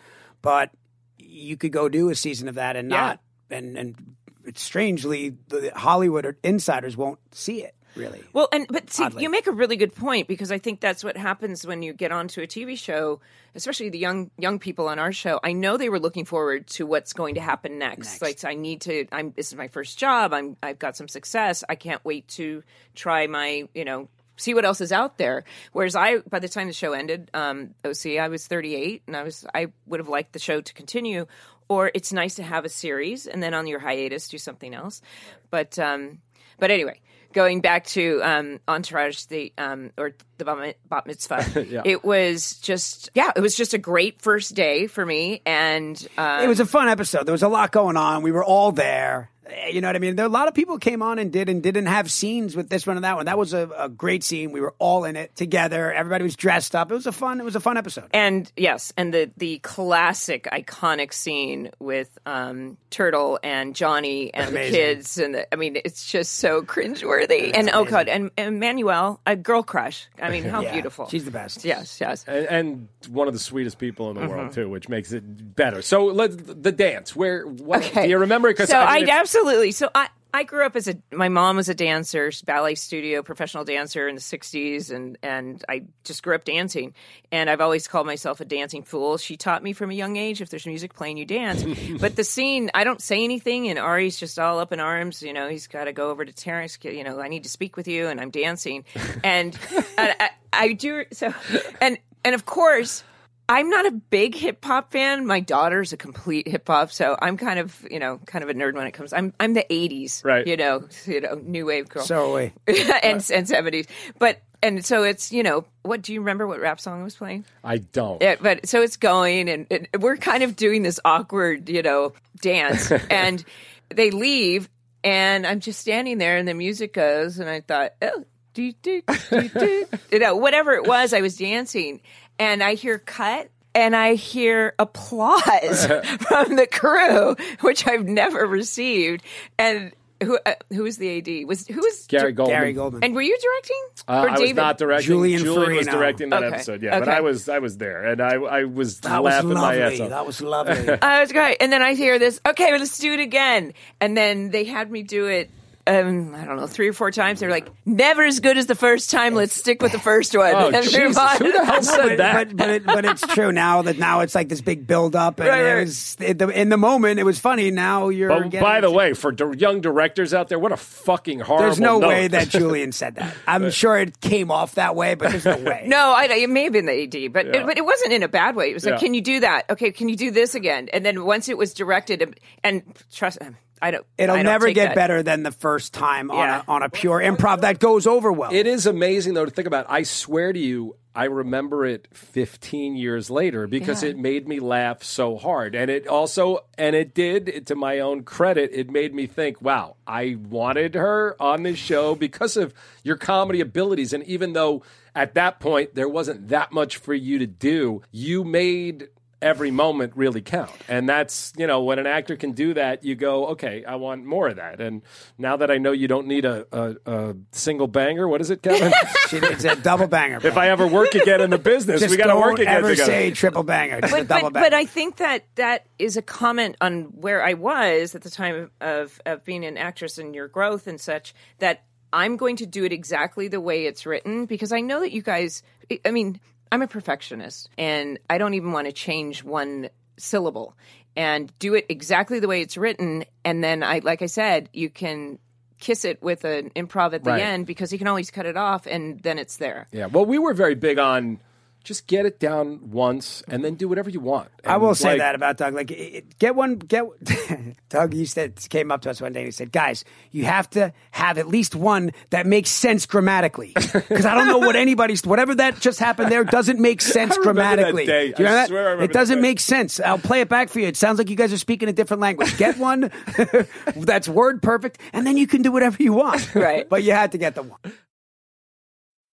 [SPEAKER 5] but you could go do a season of that and
[SPEAKER 1] Yeah.
[SPEAKER 5] not, and and strangely the Hollywood insiders won't see it really.
[SPEAKER 1] Well, and but see,
[SPEAKER 5] Oddly.
[SPEAKER 1] you make a really good point because I think that's what happens when you get onto a TV show, especially the young young people on our show. I know they were looking forward to what's going to happen next. Like, I need to. I'm. This is my first job. I'm. I've got some success. I can't wait to try my. You know. See what else is out there. Whereas I, by the time the show ended, um, OC, I was 38, and I was, I would have liked the show to continue. Or it's nice to have a series, and then on your hiatus do something else. But, um, but anyway, going back to um, Entourage, the um, or the bat, mi- bat mitzvah, it was just yeah, it was just a great first day for me, and uh,
[SPEAKER 5] it was a fun episode. There was a lot going on. We were all there. Eh, You know what I mean? There a lot of people came on and did and didn't have scenes with this one and that one. That was a, a great scene. We were all in it together. Everybody was dressed up. It was a fun. It was a fun episode.
[SPEAKER 1] and yes, and the the classic iconic scene with um, Turtle and Johnny and
[SPEAKER 5] Amazing.
[SPEAKER 1] the kids, and the, I mean, it's just so cringeworthy. and oh god, and, and Manuel, a girl crush. I mean, how
[SPEAKER 5] Yeah,
[SPEAKER 1] beautiful.
[SPEAKER 5] she's the best.
[SPEAKER 1] Yes, yes.
[SPEAKER 3] and, and one of the sweetest people in the
[SPEAKER 1] Mm-hmm.
[SPEAKER 3] world too, which makes it better. So let the dance. Where what, do you remember? Because
[SPEAKER 1] so
[SPEAKER 3] I,
[SPEAKER 1] I,
[SPEAKER 3] mean, it's-
[SPEAKER 1] absolutely. So I I grew up as a my mom was a dancer, ballet studio professional dancer in the '60s, and and I just grew up dancing. And I've always called myself a dancing fool. She taught me from a young age: if there's music playing, you dance. but the scene, I don't say anything, and Ari's just all up in arms. You know, he's got to go over to Terrence. You know, I need to speak with you, and I'm dancing, and, and I, I do so, and and of course. I'm not a big hip hop fan. My daughter's a complete hip hop, so I'm kind of, you know, kind of a nerd when it comes. I'm I'm the '80s,
[SPEAKER 3] Right.
[SPEAKER 1] You know, you know, new wave girl,
[SPEAKER 5] So we.
[SPEAKER 1] and and '70s. But and so it's, you know, what do you remember? What rap song I was playing?
[SPEAKER 3] I don't.
[SPEAKER 1] Yeah, but so it's going, and, and we're kind of doing this awkward, you know, dance, and they leave, and I'm just standing there, and the music goes, and I thought, oh, do, do, do, do. you know, whatever it was, I was dancing, and I hear cut. And I hear applause from the crew, which I've never received. And who uh, who was the AD? Was who was
[SPEAKER 3] Gary Goldman.
[SPEAKER 5] Gary Goldman.
[SPEAKER 1] And were you directing?
[SPEAKER 3] Uh,
[SPEAKER 1] Or
[SPEAKER 3] I was not directing.
[SPEAKER 5] Julian
[SPEAKER 3] Julian was directing that
[SPEAKER 1] Okay.
[SPEAKER 3] episode. Yeah, but I was I was there, and I I was
[SPEAKER 5] That was
[SPEAKER 3] laughing my ass off.
[SPEAKER 5] That was lovely.
[SPEAKER 1] I was great. And then I hear this, okay, well, let's do it again. And then they had me do it, um, I don't know, three or four times. They're like, never as good as the first time. Let's stick with the first one.
[SPEAKER 3] Oh, Jesus. Who the hell said
[SPEAKER 5] but,
[SPEAKER 3] that?
[SPEAKER 5] but but, it, but it's true now that now it's like this big build up and
[SPEAKER 1] Right,
[SPEAKER 5] it was in the, in the moment it was funny. Now you're.
[SPEAKER 3] But
[SPEAKER 5] getting
[SPEAKER 3] by the way, for di- young directors out there, what a fucking horrible.
[SPEAKER 5] there's no
[SPEAKER 3] note.
[SPEAKER 5] way that Julian said that. I'm sure it came off that way, but there's no way.
[SPEAKER 1] No, I, it may have been the AD, but
[SPEAKER 3] Yeah.
[SPEAKER 1] it, but it wasn't in a bad way. It was like,
[SPEAKER 3] Yeah.
[SPEAKER 1] can you do that? Okay, can you do this again? And then once it was directed, and, and trust, I don't.
[SPEAKER 5] It'll
[SPEAKER 1] I don't
[SPEAKER 5] never
[SPEAKER 1] take
[SPEAKER 5] get
[SPEAKER 1] that.
[SPEAKER 5] better than the first time on a, on a pure improv that goes over well.
[SPEAKER 3] It is amazing though to think about. I swear to you, I remember it 15 years later because
[SPEAKER 1] Yeah.
[SPEAKER 3] it made me laugh so hard, and it also, and it did. To my own credit, it made me think, "Wow, I wanted her on this show because of your comedy abilities." And even though at that point there wasn't that much for you to do, you made every moment really count. And that's, you know, when an actor can do that, you go, okay, I want more of that. And now that I know you don't need a, a, a single banger, what is it, Kevin?
[SPEAKER 5] She- needs a double banger.
[SPEAKER 3] if I ever work again in the business,
[SPEAKER 5] Just
[SPEAKER 3] we got to
[SPEAKER 5] don't
[SPEAKER 3] work again
[SPEAKER 5] ever
[SPEAKER 3] together.
[SPEAKER 5] say triple banger. Just a
[SPEAKER 1] but,
[SPEAKER 5] double
[SPEAKER 1] but,
[SPEAKER 5] banger.
[SPEAKER 1] but I think that that is a comment on where I was at the time of, of being an actress and your growth and such that I'm going to do it exactly the way it's written because I know that you guys, I mean, I'm a perfectionist and I don't even want to change one syllable. and do it exactly the way it's written. And then I, like I said, you can kiss it with an improv at the
[SPEAKER 3] Right.
[SPEAKER 1] end because you can always cut it off and then it's there.
[SPEAKER 3] Yeah. Well, we were very big on just get it down once and then do whatever you want.
[SPEAKER 5] I
[SPEAKER 3] And,
[SPEAKER 5] will say
[SPEAKER 3] like,
[SPEAKER 5] that about Doug. Like, it, get one. Get Doug. You said came up to us one day and he said, "Guys, you have to have at least one that makes sense grammatically, because I don't know what anybody's whatever that just happened there doesn't make sense
[SPEAKER 3] I
[SPEAKER 5] grammatically.
[SPEAKER 3] day.
[SPEAKER 5] Do you
[SPEAKER 3] I
[SPEAKER 5] know that?
[SPEAKER 3] swear I remember
[SPEAKER 5] it doesn't make sense. I'll play it back for you. It sounds like you guys are speaking a different language. Get one that's word perfect, and then you can do whatever you want.
[SPEAKER 1] Right.
[SPEAKER 5] But you had to get the one.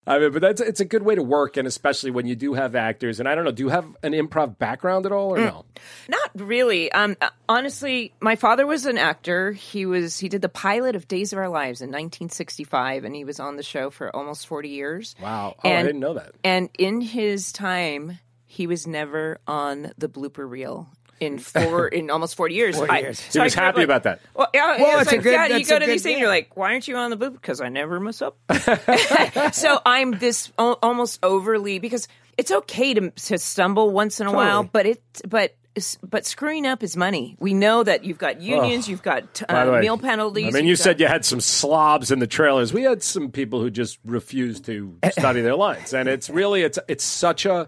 [SPEAKER 3] I mean, but that's it's a good way to work, and especially when you do have actors. And I don't know, do you have an improv background at all, or no?
[SPEAKER 1] Not really. Um, honestly, my father was an actor. He was he did the pilot of Days of Our Lives in 1965, and he was on the show for almost 40 years.
[SPEAKER 3] Wow. Oh, I didn't know that.
[SPEAKER 1] And in his time, he was never on the blooper reel. In four, in almost forty years,
[SPEAKER 5] 40
[SPEAKER 1] I-
[SPEAKER 5] years.
[SPEAKER 3] He was happy
[SPEAKER 1] like-
[SPEAKER 3] about that.
[SPEAKER 1] Well, yeah,
[SPEAKER 5] Well,
[SPEAKER 1] it's
[SPEAKER 5] it's a
[SPEAKER 1] like,
[SPEAKER 5] good-
[SPEAKER 1] Dad, you go to these things, you're like, why aren't you on the blooper? Because I never mess up. so I'm this al- almost overly because it's okay to to stumble once in a while, but it but. But screwing up is money. We know that you've got unions, you've got uh,
[SPEAKER 3] way,
[SPEAKER 1] meal penalties.
[SPEAKER 3] I mean, you said
[SPEAKER 1] got-
[SPEAKER 3] you had some slobs in the trailers. We had some people who just refused to study their lines, and it's really it's it's such a.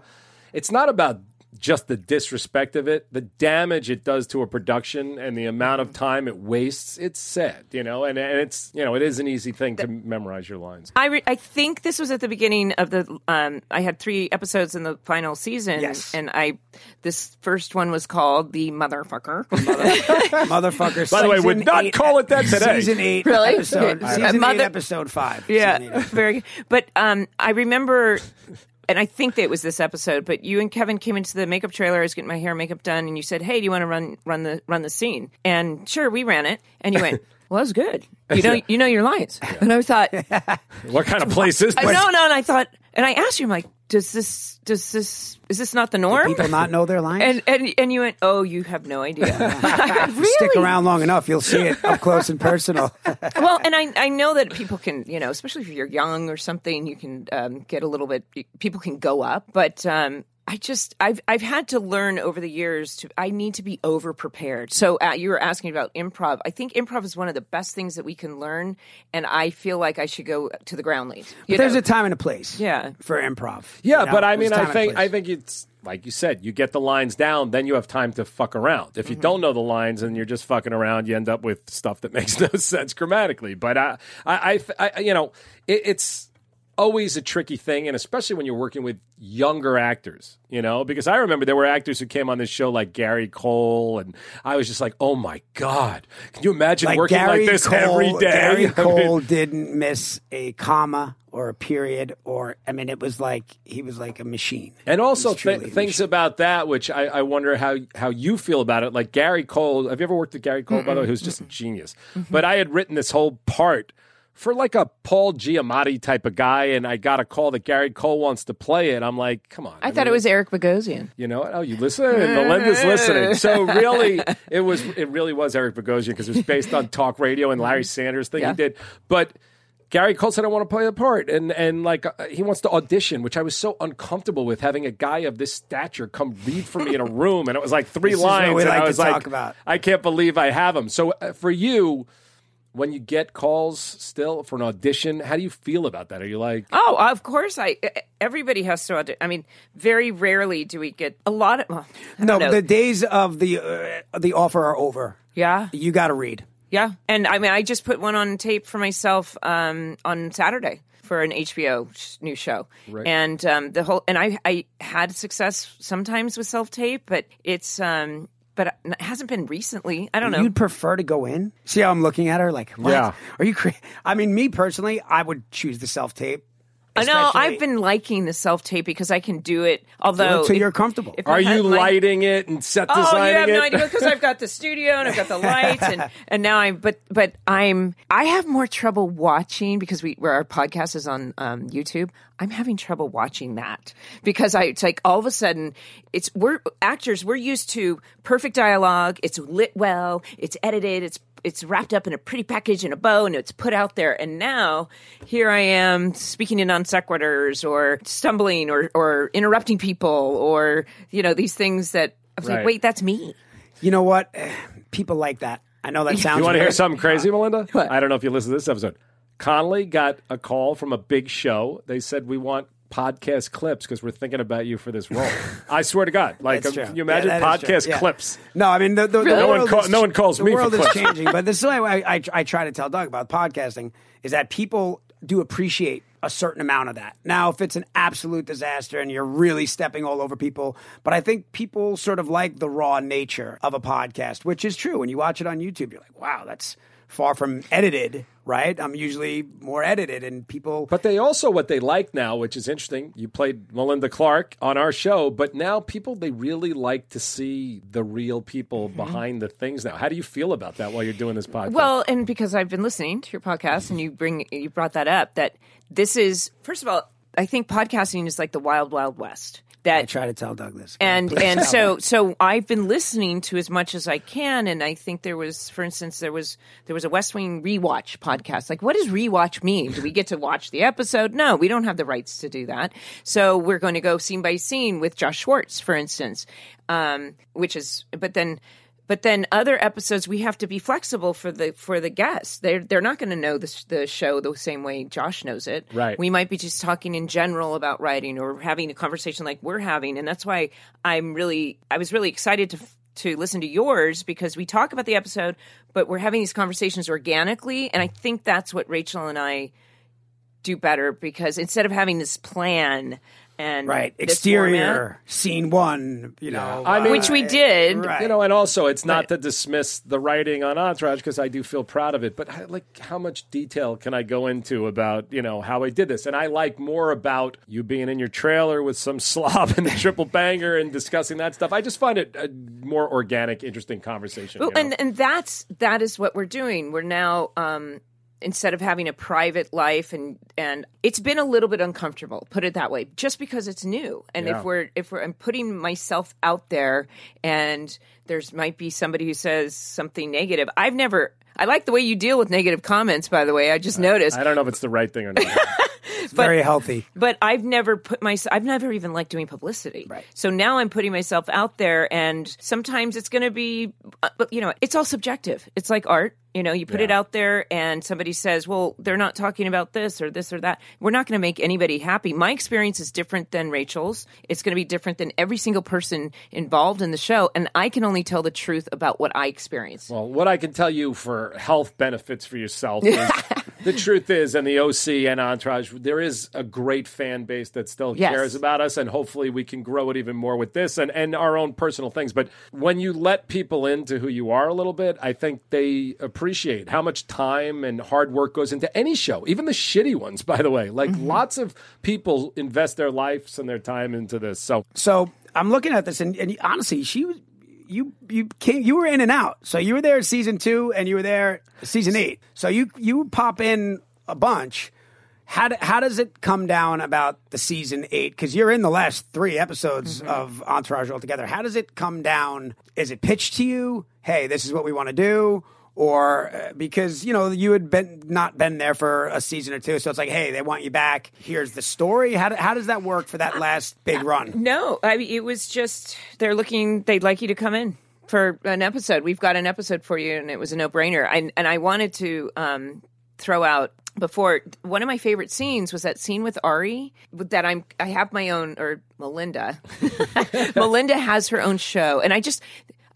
[SPEAKER 3] It's not about just the disrespect of it, the damage it does to a production, and the amount of time it wastes. It's sad, you know, and and it's you know it is an easy thing to memorize your lines.
[SPEAKER 1] I, re- I think this was at the beginning of the. Um, I had three episodes in the final season,
[SPEAKER 5] Yes.
[SPEAKER 1] and I this first one was called the motherfucker.
[SPEAKER 5] Motherfucker.
[SPEAKER 3] By the way, would not
[SPEAKER 5] eight-
[SPEAKER 3] call it that today.
[SPEAKER 5] Season eight,
[SPEAKER 1] Really?
[SPEAKER 5] episode.
[SPEAKER 1] Okay.
[SPEAKER 5] Season
[SPEAKER 1] Mother-
[SPEAKER 5] eight, episode five.
[SPEAKER 1] yeah,
[SPEAKER 5] eight.
[SPEAKER 1] very. good. But um, I remember. And I think that it was this episode, but you and Kevin came into the makeup trailer. I was getting my hair and makeup done, and you said, "Hey, do you want to run run the run the scene?" And sure, we ran it. And you went, "Well, that was good. You know, you know your lines." And I thought,
[SPEAKER 3] What kind of place is
[SPEAKER 1] I,
[SPEAKER 3] this?
[SPEAKER 1] no, no. And I thought, and I asked you, I'm like, "Does this, does this, is this not the norm?"
[SPEAKER 5] People not know their lines.
[SPEAKER 1] And and and you went, oh, you have no idea. really?
[SPEAKER 5] Stick around long enough, you'll see it up close and personal.
[SPEAKER 1] Well, and I I know that people can, you know, especially if you're young or something, you can um, get a little bit. People can go up, but. Um, I just I've I've had to learn over the years to I need to be over prepared. So uh, you were asking about improv. I think improv is one of the best things that we can learn, and I feel like I should go to the ground lead. You
[SPEAKER 5] There's
[SPEAKER 1] know?
[SPEAKER 5] a time and a place.
[SPEAKER 1] Yeah.
[SPEAKER 5] For improv.
[SPEAKER 3] Yeah,
[SPEAKER 5] You know,
[SPEAKER 3] but I mean, I think. I think it's like you said, you get the lines down, then you have time to fuck around. If you don't know the lines and you're just fucking around, you end up with stuff that makes no sense grammatically. But I, I, I, I you know, it, it's always a tricky thing, and especially when you're working with younger actors, you know, because I remember there were actors who came on this show like Gary Cole, and I was just like, oh my god, can you imagine
[SPEAKER 5] like
[SPEAKER 3] working
[SPEAKER 5] Gary
[SPEAKER 3] like this
[SPEAKER 5] Cole,
[SPEAKER 3] every day?
[SPEAKER 5] Gary
[SPEAKER 3] I mean,
[SPEAKER 5] Cole didn't miss a comma or a period, or I mean, it was like he was like a machine.
[SPEAKER 3] And also th- things
[SPEAKER 5] machine.
[SPEAKER 3] about that, which I, I wonder how how you feel about it. Like Gary Cole, have you ever worked with Gary Cole? By the way, who's just a genius.
[SPEAKER 5] Mm-hmm.
[SPEAKER 3] But I had written this whole part for like a Paul Giamatti type of guy, and I got a call that Gary Cole wants to play it. I'm like, come on.
[SPEAKER 1] I thought it was Eric Bogosian.
[SPEAKER 3] You know what? Oh, you listen. Melinda's listening. So really, it was it really was Eric Bogosian because it was based on talk radio and Larry Sanders thing
[SPEAKER 1] Yeah.
[SPEAKER 3] he did. But Gary Cole said I want to play the part, and and like uh, he wants to audition, which I was so uncomfortable with having a guy of this stature come read for me in a room, and it was like three
[SPEAKER 5] This is what
[SPEAKER 3] lines,
[SPEAKER 5] we
[SPEAKER 3] and
[SPEAKER 5] like
[SPEAKER 3] I
[SPEAKER 5] to
[SPEAKER 3] was like,
[SPEAKER 5] talk about.
[SPEAKER 3] I can't believe I have him. So uh, for you. When you get calls still for an audition, how do you feel about that? Are you like,
[SPEAKER 1] Oh, of course. I everybody has to. audi- I mean, very rarely do we get a lot of. Well,
[SPEAKER 5] No,
[SPEAKER 1] know.
[SPEAKER 5] the days of the uh, the offer are over.
[SPEAKER 1] yeah,
[SPEAKER 5] You got to read.
[SPEAKER 1] yeah. And I mean, I just put one on tape for myself um, on Saturday for an HBO sh- new show,
[SPEAKER 3] Right.
[SPEAKER 1] and um, the whole. And I I had success sometimes with self tape, but it's. um but it hasn't been recently. I don't know.
[SPEAKER 5] You'd prefer to go in? See how I'm looking at her? Like, what?
[SPEAKER 3] Yeah.
[SPEAKER 5] Are you? Cra- I mean, me personally, I would choose the self tape.
[SPEAKER 1] I know I've been liking the self tape because I can do it. Although
[SPEAKER 5] until you're comfortable.
[SPEAKER 1] if I
[SPEAKER 3] are you
[SPEAKER 1] my-
[SPEAKER 3] lighting it and set
[SPEAKER 1] Oh,
[SPEAKER 3] designing
[SPEAKER 1] you have
[SPEAKER 3] it?
[SPEAKER 1] no idea because I've got the studio and I've got the lights and and now I'm but but I'm I have more trouble watching because we where our podcast is on um, YouTube. I'm having trouble watching that because I it's like all of a sudden it's we're actors we're used to perfect dialogue. It's lit well. It's edited. It's it's wrapped up in a pretty package and a bow and it's put out there and now here I am speaking in non sequiturs or stumbling or or interrupting people or you know these things that I was
[SPEAKER 3] Right.
[SPEAKER 1] like wait that's me
[SPEAKER 5] You know what? People like that. I know that sounds.
[SPEAKER 3] You want to hear something crazy, Melinda?
[SPEAKER 1] What?
[SPEAKER 3] I don't know if you listened to this episode. Connolly got a call from a big show. They said we want podcast clips because we're thinking about you for this role. I swear to God, like
[SPEAKER 5] That's
[SPEAKER 3] um,
[SPEAKER 5] true.
[SPEAKER 3] you imagine
[SPEAKER 5] Yeah, that is true.
[SPEAKER 3] podcast
[SPEAKER 5] Yeah.
[SPEAKER 3] clips.
[SPEAKER 5] No, I mean the, the, the
[SPEAKER 3] No one
[SPEAKER 5] world
[SPEAKER 3] call-
[SPEAKER 5] is-
[SPEAKER 3] no one calls
[SPEAKER 5] the
[SPEAKER 3] me for
[SPEAKER 5] world is
[SPEAKER 3] clips.
[SPEAKER 5] changing, but this is why I, I, I try to tell Doug about podcasting is that people do appreciate a certain amount of that. Now, if it's an absolute disaster and you're really stepping all over people, but I think people sort of like the raw nature of a podcast, which is true. When you watch it on YouTube, you're like, wow, that's far from edited, right? I'm usually more edited, and people.
[SPEAKER 3] But they also what they like now, which is interesting. You played Melinda Clarke on our show, but now people they really like to see the real people
[SPEAKER 5] Mm-hmm.
[SPEAKER 3] behind the things now. How do you feel about that while you're doing this podcast?
[SPEAKER 1] Well, and because I've been listening to your podcast and you bring you brought that up that this is first of all, I think podcasting is like the wild wild west.
[SPEAKER 5] I
[SPEAKER 1] That
[SPEAKER 5] try to tell Doug this,
[SPEAKER 1] and and so so I've been listening to as much as I can, and I think there was, for instance, there was there was a West Wing rewatch podcast. Like, what does rewatch mean? Do we get to watch the episode? No, we don't have the rights to do that. So we're going to go scene by scene with Josh Schwartz, for instance, um, which is, but then. But then other episodes we have to be flexible for the for the guests. They're they're not going to know the the show the same way Josh knows it.
[SPEAKER 3] Right.
[SPEAKER 1] We might be just talking in general about writing or having a conversation like we're having, and that's why I'm really I was really excited to to listen to yours because we talk about the episode, but we're having these conversations organically, and I think that's what Rachel and I do better because instead of having this plan and
[SPEAKER 5] right exterior
[SPEAKER 1] format-
[SPEAKER 5] scene one, you know,
[SPEAKER 3] I mean-
[SPEAKER 1] which we did,
[SPEAKER 5] Right.
[SPEAKER 3] You know, and also it's not to dismiss the writing on Entourage because I do feel proud of it. But how- like, how much detail can I go into about you know how I did this? And I like more about you being in your trailer with some slob and the triple banger and discussing that stuff. I just find it a more organic, interesting conversation.
[SPEAKER 1] Well,
[SPEAKER 3] you know?
[SPEAKER 1] and and that's that is what we're doing. We're now um, instead of having a private life and and it's been a little bit uncomfortable. Put it that way, just because it's new. And
[SPEAKER 3] Yeah.
[SPEAKER 1] if we're if we're I'm putting myself out there, and there's might be somebody who says something negative. I've never. I like the way you deal with negative comments. By the way, I just noticed.
[SPEAKER 3] I don't know if it's the right thing or not.
[SPEAKER 5] It's very healthy.
[SPEAKER 1] but I've never put myself. I've never even liked doing publicity.
[SPEAKER 5] Right.
[SPEAKER 1] So now I'm putting myself out there, and sometimes it's going to be, uh, you know, it's all subjective. It's like art. You know, you put it out there, and somebody says, "Well, they're not talking about this or this or that." We're not going to make anybody happy. My experience is different than Rachel's. It's going to be different than every single person involved in the show, and I can only tell the truth about what I experienced.
[SPEAKER 3] Well, what I can tell you for health benefits for yourself is the truth is, and the OC and Entourage, there is a great fan base that still
[SPEAKER 1] Yes.
[SPEAKER 3] cares about us, and hopefully we can grow it even more with this and, and our own personal things. But when you let people into who you are a little bit, I think they appreciate how much time and hard work goes into any show, even the shitty ones, by the way. Like mm-hmm. lots of people invest their lives and their time into this. So
[SPEAKER 5] So I'm looking at this, and, and honestly, she was you you came you were in and out. So you were there season two, and you were there season eight. So you you pop in a bunch. How do, how does it come down about the season eight? Because you're in the last three episodes mm-hmm. of Entourage altogether. How does it come down? Is it pitched to you? Hey, this is what we want to do. Or uh, because you know you had been not been there for a season or two, so it's like, hey, they want you back. Here's the story. How, do, how does that work for that last big run?
[SPEAKER 1] No, I mean it was just they're looking. They'd like you to come in for an episode. We've got an episode for you, and it was a no brainer. And and I wanted to um, throw out before one of my favorite scenes was that scene with Ari that I'm I have my own or Melinda. Melinda has her own show, and I just.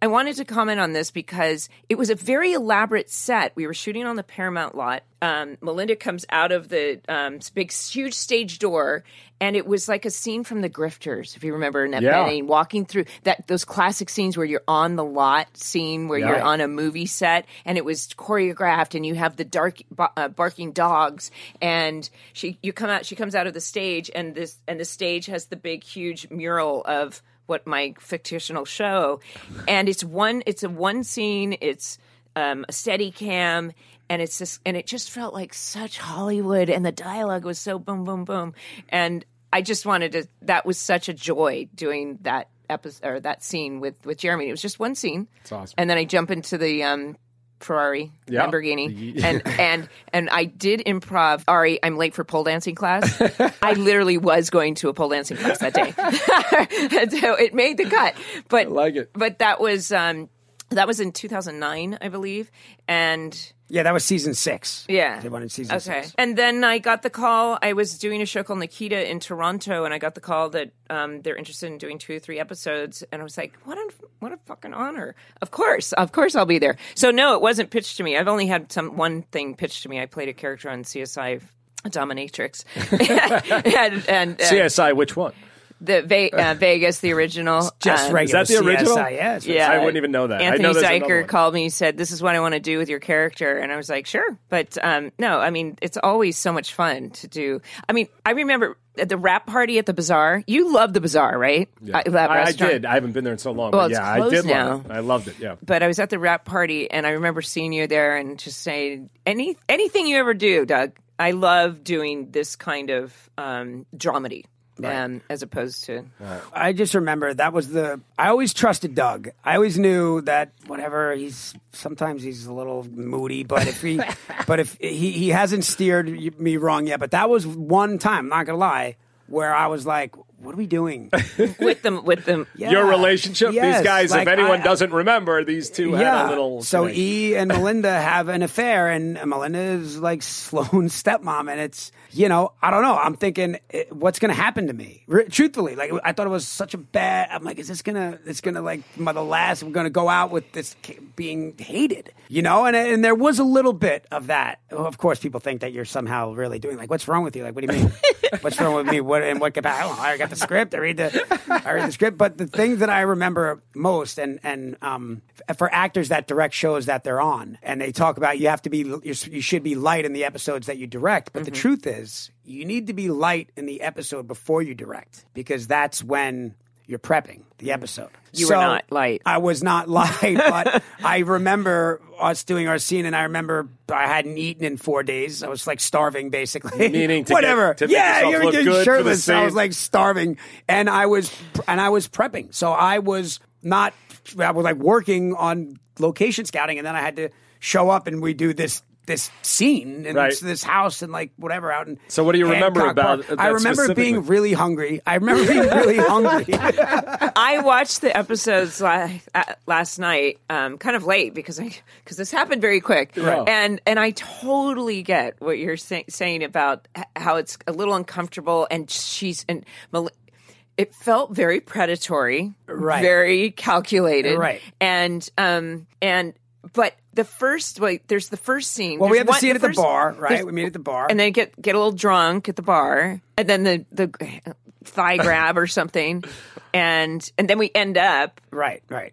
[SPEAKER 1] I wanted to comment on this because it was a very elaborate set. We were shooting on the Paramount lot. Um, Melinda comes out of the um, big, huge stage door, and it was like a scene from The Grifters, if you remember Annette
[SPEAKER 3] Yeah.
[SPEAKER 1] Bening walking through that those classic scenes where you're on the lot scene where you're on a movie set, and it was choreographed, and you have the dark uh, barking dogs, and she you come out, she comes out of the stage, and this and the stage has the big, huge mural of what my fictional show. And it's one it's a one scene it's um, a steady cam and it's just and it just felt like such hollywood and the dialogue was so boom boom boom. And i just wanted to that was such a joy doing that episode or that scene with with jeremy. It was just one scene.
[SPEAKER 3] It's awesome.
[SPEAKER 1] and then i jump into the um Ferrari,
[SPEAKER 3] Yeah.
[SPEAKER 1] Lamborghini, and and and I did improv. Ari, I'm late for pole dancing class. I literally was going to a pole dancing class that day, and so it made the cut. But
[SPEAKER 3] like it.
[SPEAKER 1] But that was um, That was in 2009, I believe, and
[SPEAKER 5] Yeah, that was season six.
[SPEAKER 1] yeah,
[SPEAKER 5] They won in season
[SPEAKER 1] okay.
[SPEAKER 5] six.
[SPEAKER 1] And then I got the call. I was doing a show called Nikita in Toronto, and I got the call that um, they're interested in doing two or three episodes. And I was like, "What a what a fucking honor! Of course, of course, I'll be there." So no, it wasn't pitched to me. I've only had some one thing pitched to me. I played a character on CSI. Dominatrix and, and uh,
[SPEAKER 3] CSI, which one?
[SPEAKER 1] The Ve- uh, Vegas, the original.
[SPEAKER 5] Just
[SPEAKER 1] um,
[SPEAKER 5] regular
[SPEAKER 3] Is that the original?
[SPEAKER 5] CSI, yeah, it's
[SPEAKER 1] Yeah,
[SPEAKER 3] I wouldn't even know that. I
[SPEAKER 1] Anthony
[SPEAKER 3] know there's Zuiker
[SPEAKER 1] called me and said, "This is what I want to do with your character," and I was like, "Sure," but um, no, I mean, it's always so much fun to do. I mean, I remember at the wrap party at the bazaar. You love the bazaar, right? Uh, that
[SPEAKER 3] I, I did. I haven't been there in so long.
[SPEAKER 1] Well,
[SPEAKER 3] but
[SPEAKER 1] it's
[SPEAKER 3] yeah, I
[SPEAKER 1] closed
[SPEAKER 3] did
[SPEAKER 1] now.
[SPEAKER 3] love it. I loved it. Yeah.
[SPEAKER 1] But I was at the wrap party, and I remember seeing you there and just saying, "Any anything you ever do, Doug." I love doing this kind of um, dramedy, um, as opposed to
[SPEAKER 5] I just remember that was the. I always trusted Doug. I always knew that whatever he's sometimes he's a little moody, but if he, but if he he hasn't steered me wrong yet. But that was one time. Not gonna lie, where I was like, "What are we doing?"
[SPEAKER 1] with them with them.
[SPEAKER 5] Yeah.
[SPEAKER 3] Your relationship,
[SPEAKER 5] Yes,
[SPEAKER 3] these guys,
[SPEAKER 5] like,
[SPEAKER 3] if anyone
[SPEAKER 5] I-
[SPEAKER 3] doesn't remember, these two had a little.
[SPEAKER 5] So
[SPEAKER 3] thing.
[SPEAKER 5] E and Melinda have an affair, and Melinda is like Sloane's stepmom, and it's you know I don't know. I'm thinking eh, what's going to happen to me. R- truthfully, like I thought it was such a bad. I'm like, is this gonna? It's gonna like my the last. I'm gonna go out with this being hated, you know. And and there was a little bit of that. Of course, people think that you're somehow really doing like, what's wrong with you? Like, what do you mean? what's wrong with me? What and what? I don't know. I got the script. I read the I read the script. But the thing that I remember most, and and um, f- for actors that direct shows that they're on, and they talk about you have to be you should be light in the episodes that you direct. But the truth is, you need to be light in the episode before you direct because that's when you're prepping the episode.
[SPEAKER 1] You were not light.
[SPEAKER 5] I was not light, but I remember us doing our scene, and I remember I hadn't eaten in four days. I was like starving, basically.
[SPEAKER 3] Meaning to
[SPEAKER 5] whatever.
[SPEAKER 3] get-
[SPEAKER 5] yeah, you're,
[SPEAKER 3] good
[SPEAKER 5] shirtless. I was like starving, and I was and I was prepping. So I was not. I was like working on location scouting, and then I had to show up, and we do this. This scene and
[SPEAKER 3] Right.
[SPEAKER 5] this house and like whatever out in
[SPEAKER 3] So what do you remember about
[SPEAKER 5] Park. I remember being really hungry. I remember being really hungry.
[SPEAKER 1] I watched the episodes la- uh, last night, um, kind of late because I because this happened very quick,
[SPEAKER 3] Right.
[SPEAKER 1] and and I totally get what you're say- saying about how it's a little uncomfortable, and she's and. Mel- it felt very predatory,
[SPEAKER 5] Right.
[SPEAKER 1] Very calculated,
[SPEAKER 5] Right.
[SPEAKER 1] And um and but the first wait, there's the first scene.
[SPEAKER 5] Well, we
[SPEAKER 1] There's
[SPEAKER 5] have the
[SPEAKER 1] one-
[SPEAKER 5] scene at the bar, right? We meet at the bar.
[SPEAKER 1] and then get get a little drunk at the bar, and then the the thigh grab or something, and and then we end up
[SPEAKER 5] right, right.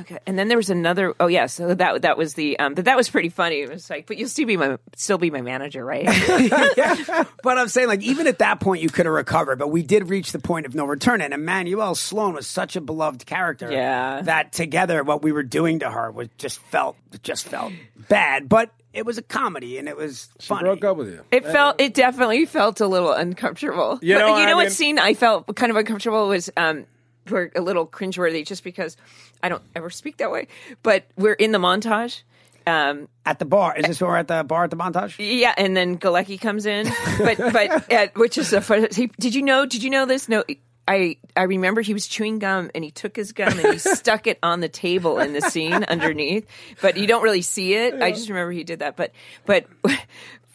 [SPEAKER 1] okay. And then there was another. Oh yeah, so that that was the um, but that was pretty funny. It was like, but you'll still be my still be my manager, right? yeah.
[SPEAKER 5] But I'm saying, like, even at that point, you could have recovered. But we did reach the point of no return. And Emmanuelle Sloan was such a beloved character.
[SPEAKER 1] Yeah.
[SPEAKER 5] That together, what we were doing to her was just felt, just felt bad. But it was a comedy, and it was
[SPEAKER 3] She
[SPEAKER 5] funny.
[SPEAKER 3] broke up with you.
[SPEAKER 1] It felt it definitely felt a little uncomfortable.
[SPEAKER 3] You
[SPEAKER 1] But
[SPEAKER 3] know,
[SPEAKER 1] you know
[SPEAKER 3] I
[SPEAKER 1] what
[SPEAKER 3] mean-
[SPEAKER 1] scene I felt kind of uncomfortable was um we're a little cringeworthy just because I don't ever speak that way, but we're in the montage. Um,
[SPEAKER 5] At the bar. Is this where we're at the bar at the montage?
[SPEAKER 1] Yeah, and then Galecki comes in, but but uh, which is a fun. He, did you know? Did you know this? No, I I remember he was chewing gum and he took his gum and he stuck it on the table in the scene underneath, but you don't really see it. I just remember he did that. But but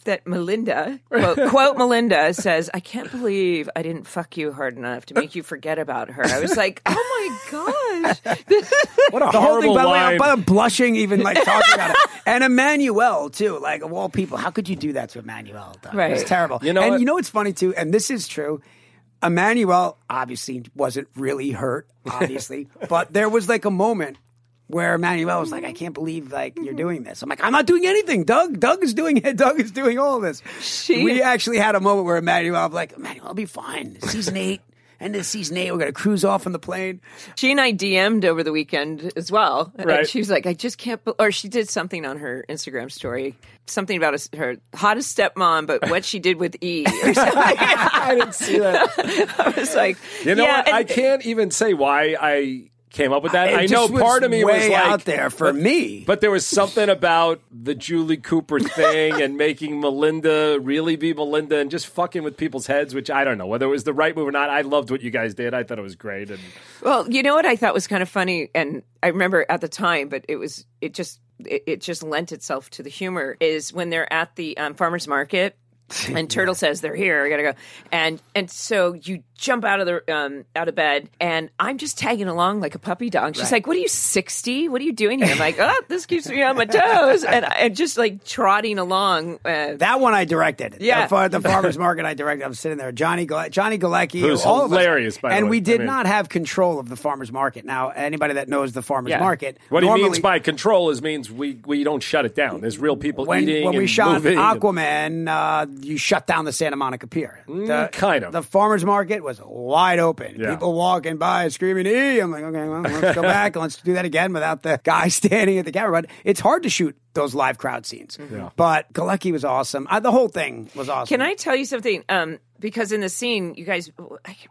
[SPEAKER 1] that Melinda quote, quote Melinda says, "I can't believe I didn't fuck you hard enough to make you forget about her." I was like, "Oh my gosh."
[SPEAKER 3] What a
[SPEAKER 5] The whole
[SPEAKER 3] horrible
[SPEAKER 5] thing, by the way. I'm, I'm blushing even like talking about it. And Emmanuelle too, like of all people, how could you do that to Emmanuelle? Doug?
[SPEAKER 1] Right.
[SPEAKER 5] It's terrible.
[SPEAKER 3] You know
[SPEAKER 5] and
[SPEAKER 3] what?
[SPEAKER 5] you know what's funny too, and this is true. Emmanuelle obviously wasn't really hurt, obviously, but there was like a moment where Emmanuelle was like, "I can't believe like you're mm-hmm. doing this." I'm like, "I'm not doing anything. Doug, Doug is doing it. Doug is doing all this."
[SPEAKER 1] She-
[SPEAKER 5] we actually had a moment where Emmanuelle, I'm like, "Emmanuelle, I'll be fine. Season eight. End of season eight, we're gonna cruise off on the plane.
[SPEAKER 1] She and I DM'd over the weekend as well.
[SPEAKER 3] Right.
[SPEAKER 1] And she was like, I just can't, be-, or she did something on her Instagram story, something about a, her hottest stepmom, but what she did with E or something.
[SPEAKER 3] I didn't see that.
[SPEAKER 1] I was like,
[SPEAKER 3] You know
[SPEAKER 1] yeah,
[SPEAKER 3] what?
[SPEAKER 1] and-
[SPEAKER 3] I can't even say why I came up with that.
[SPEAKER 5] It
[SPEAKER 3] I know part of me
[SPEAKER 5] way
[SPEAKER 3] was like
[SPEAKER 5] out there for
[SPEAKER 3] but-
[SPEAKER 5] me.
[SPEAKER 3] But there was something about the Julie Cooper thing and making Melinda really be Melinda and just fucking with people's heads, which I don't know whether it was the right move or not. I loved what you guys did. I thought it was great. And
[SPEAKER 1] Well, you know what I thought was kind of funny, and I remember at the time, but it was it just it, it just lent itself to the humor. Is when they're at the um, farmers market. And Turtle says they're here. I gotta go, and and so you jump out of the um, out of bed, and I'm just tagging along like a puppy dog. She's like, "What are you sixty? What are you doing here?" I'm like, "Oh, this keeps me on my toes," and and just like trotting along. Uh,
[SPEAKER 5] That one I directed.
[SPEAKER 1] Yeah.
[SPEAKER 5] the, the farmers market I directed. I was sitting there, Johnny Gale- Johnny Galecki,
[SPEAKER 3] Who's
[SPEAKER 5] all of us.
[SPEAKER 3] hilarious, by the
[SPEAKER 5] and
[SPEAKER 3] way.
[SPEAKER 5] we did
[SPEAKER 3] I mean-
[SPEAKER 5] not have control of the farmers market. Now, anybody that knows the farmers
[SPEAKER 1] Yeah.
[SPEAKER 5] market,
[SPEAKER 3] what he means by control is means we we don't shut it down. There's real people
[SPEAKER 5] when,
[SPEAKER 3] eating
[SPEAKER 5] when we
[SPEAKER 3] and
[SPEAKER 5] shot
[SPEAKER 3] moving.
[SPEAKER 5] Aquaman, uh, you shut down the Santa Monica Pier. Mm, the,
[SPEAKER 3] kind of.
[SPEAKER 5] The farmers market was wide open.
[SPEAKER 3] Yeah.
[SPEAKER 5] People walking by screaming, "E!" I'm like, okay, well, let's go back and let's do that again without the guy standing at the camera. But it's hard to shoot those live crowd scenes. But Galecki was awesome. Uh, the whole thing was awesome.
[SPEAKER 1] Can I tell you something? Um, because in the scene, you guys,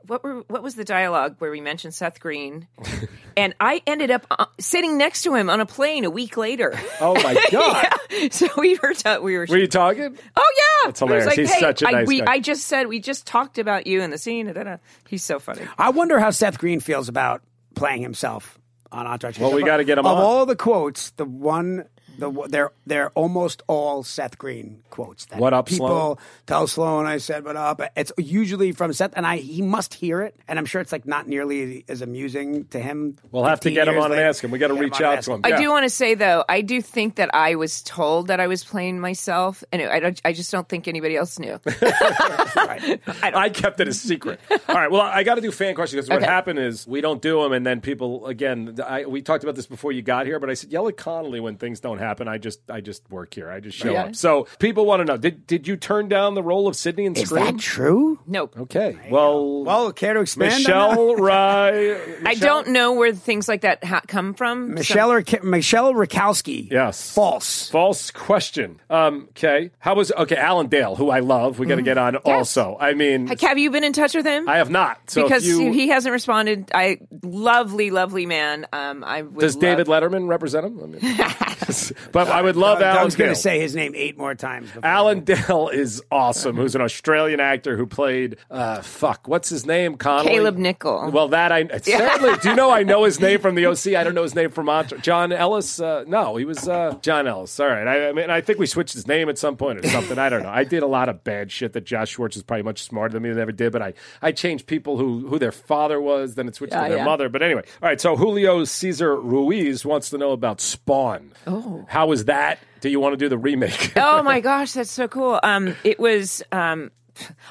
[SPEAKER 1] what were what was the dialogue where we mentioned Seth Green, and I ended up uh, sitting next to him on a plane a week later.
[SPEAKER 3] Oh my god!
[SPEAKER 1] so we were ta- we were.
[SPEAKER 3] Were you talking?
[SPEAKER 1] oh yeah,
[SPEAKER 3] That's hilarious. He's such a
[SPEAKER 1] I,
[SPEAKER 3] nice
[SPEAKER 1] we,
[SPEAKER 3] guy.
[SPEAKER 1] I just said we just talked about you in the scene. da, da, da. He's so funny.
[SPEAKER 5] I wonder how Seth Green feels about playing himself on Entourage.
[SPEAKER 3] Well, we gotta get him
[SPEAKER 5] Of
[SPEAKER 3] on.
[SPEAKER 5] all the quotes, the one, the they're they're almost all Seth Green quotes. That
[SPEAKER 3] What up,
[SPEAKER 5] people
[SPEAKER 3] Sloan?
[SPEAKER 5] tell Sloan I said what up. It's usually from Seth, and I he must hear it, and I'm sure it's like not nearly as amusing to him.
[SPEAKER 3] We'll have to get him
[SPEAKER 5] years
[SPEAKER 3] on and ask him. We got to reach out to him.
[SPEAKER 1] I
[SPEAKER 3] Yeah.
[SPEAKER 1] do want to say though, I do think that I was told that I was playing myself, and I don't. I just don't think anybody else knew.
[SPEAKER 3] I kept it a secret. All right. Well, I got to do fan questions because what
[SPEAKER 1] Okay.
[SPEAKER 3] happened is we don't do them, and then people again. I, we talked about this before you got here, but I said yell at Connolly when things don't happen. I just I just work here. I just show
[SPEAKER 1] Yeah.
[SPEAKER 3] up. So people want to know: did did you turn down the role of Sydney in
[SPEAKER 5] Is
[SPEAKER 3] Scream?
[SPEAKER 5] that true?
[SPEAKER 1] nope.
[SPEAKER 3] Okay. Well,
[SPEAKER 5] Well, care to expand? on that?
[SPEAKER 3] Michelle Rye.
[SPEAKER 1] I don't know where things like that ha- come from.
[SPEAKER 5] Michelle or Michelle Rakowski.
[SPEAKER 3] Yes.
[SPEAKER 5] false.
[SPEAKER 3] False question. Um, okay. How was okay? Alan Dale, who I love, we got to get on also. I mean,
[SPEAKER 1] have you been in touch with him?
[SPEAKER 3] I have not. So
[SPEAKER 1] because
[SPEAKER 3] you,
[SPEAKER 1] he hasn't responded. I lovely, lovely man. Um, I would
[SPEAKER 3] does
[SPEAKER 1] love-
[SPEAKER 3] David Letterman represent him? I mean, but I would love Alan
[SPEAKER 5] Doug's going to say his name eight more times. before-
[SPEAKER 3] Alan Dale is awesome. Who's an Australian actor who played uh, fuck, what's his name? Connolly.
[SPEAKER 1] Caleb Nichol.
[SPEAKER 3] Well, that I certainly. do you know I know his name from the OC? I don't know his name from Mont- John Ellis. Uh, no, he was uh, John Ellis. All right. I, I mean, I think we switched his name at some point or something. I don't know. I did a lot of bad shit that Josh Schwartz is probably much smarter than me than ever did. But I I changed people who who their father was, then it switched
[SPEAKER 1] Yeah,
[SPEAKER 3] to their
[SPEAKER 1] yeah.
[SPEAKER 3] mother. But anyway, all right. So Julio Cesar Ruiz wants to know about Spawn. Oh, how was that? Do you want to do the remake?
[SPEAKER 1] oh my gosh, that's so cool. Um, it was. Um,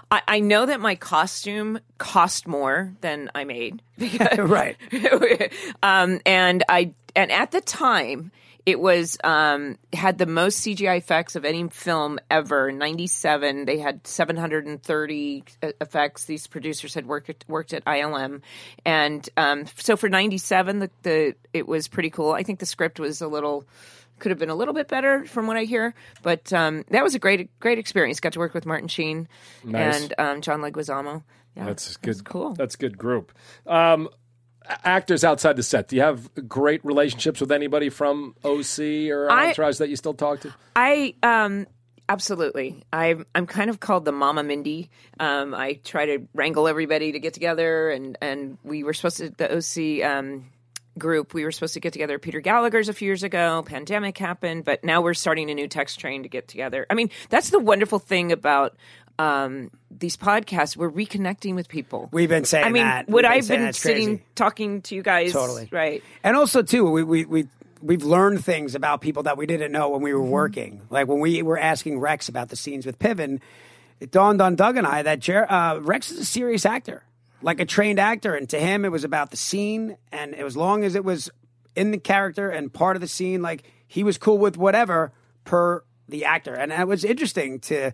[SPEAKER 1] I, I know that my costume cost more than I made.
[SPEAKER 5] right.
[SPEAKER 1] um, and I and at the time it was um, had the most CGI effects of any film ever. Ninety seven, they had seven hundred and thirty uh, effects. These producers had worked worked at ILM, and um, so for ninety seven, the, the it was pretty cool. I think the script was a little. Could have been a little bit better, from what I hear, but um, that was a great, great experience. Got to work with Martin Sheen
[SPEAKER 3] Nice.
[SPEAKER 1] and um, John Leguizamo. Yeah,
[SPEAKER 3] That's good.
[SPEAKER 1] cool.
[SPEAKER 3] That's good group. Um, actors outside the set. Do you have great relationships with anybody from OC or
[SPEAKER 1] I-
[SPEAKER 3] Entourage that you still talk to?
[SPEAKER 1] I um absolutely. I'm I'm kind of called the Mama Mindy. Um, I try to wrangle everybody to get together, and and we were supposed to the OC. Group we were supposed to get together at peter gallagher's a few years ago pandemic happened but now we're starting a new text train to get together i mean that's the wonderful thing about um, these podcasts we're reconnecting with people
[SPEAKER 5] We've been saying
[SPEAKER 1] i mean
[SPEAKER 5] that.
[SPEAKER 1] would
[SPEAKER 5] We've been
[SPEAKER 1] i've been sitting
[SPEAKER 5] crazy.
[SPEAKER 1] talking to you guys
[SPEAKER 5] Totally.
[SPEAKER 1] right
[SPEAKER 5] And also too, we we we we've learned things about people that we didn't know when we
[SPEAKER 1] Mm-hmm.
[SPEAKER 5] were working. Like when we were asking Rex about the scenes with Piven, it dawned on Doug and I that Jer- uh, Rex is a serious actor, like a trained actor, and to him it was about the scene, and as long as it was in the character and part of the scene, like he was cool with whatever per the actor, and it was interesting to.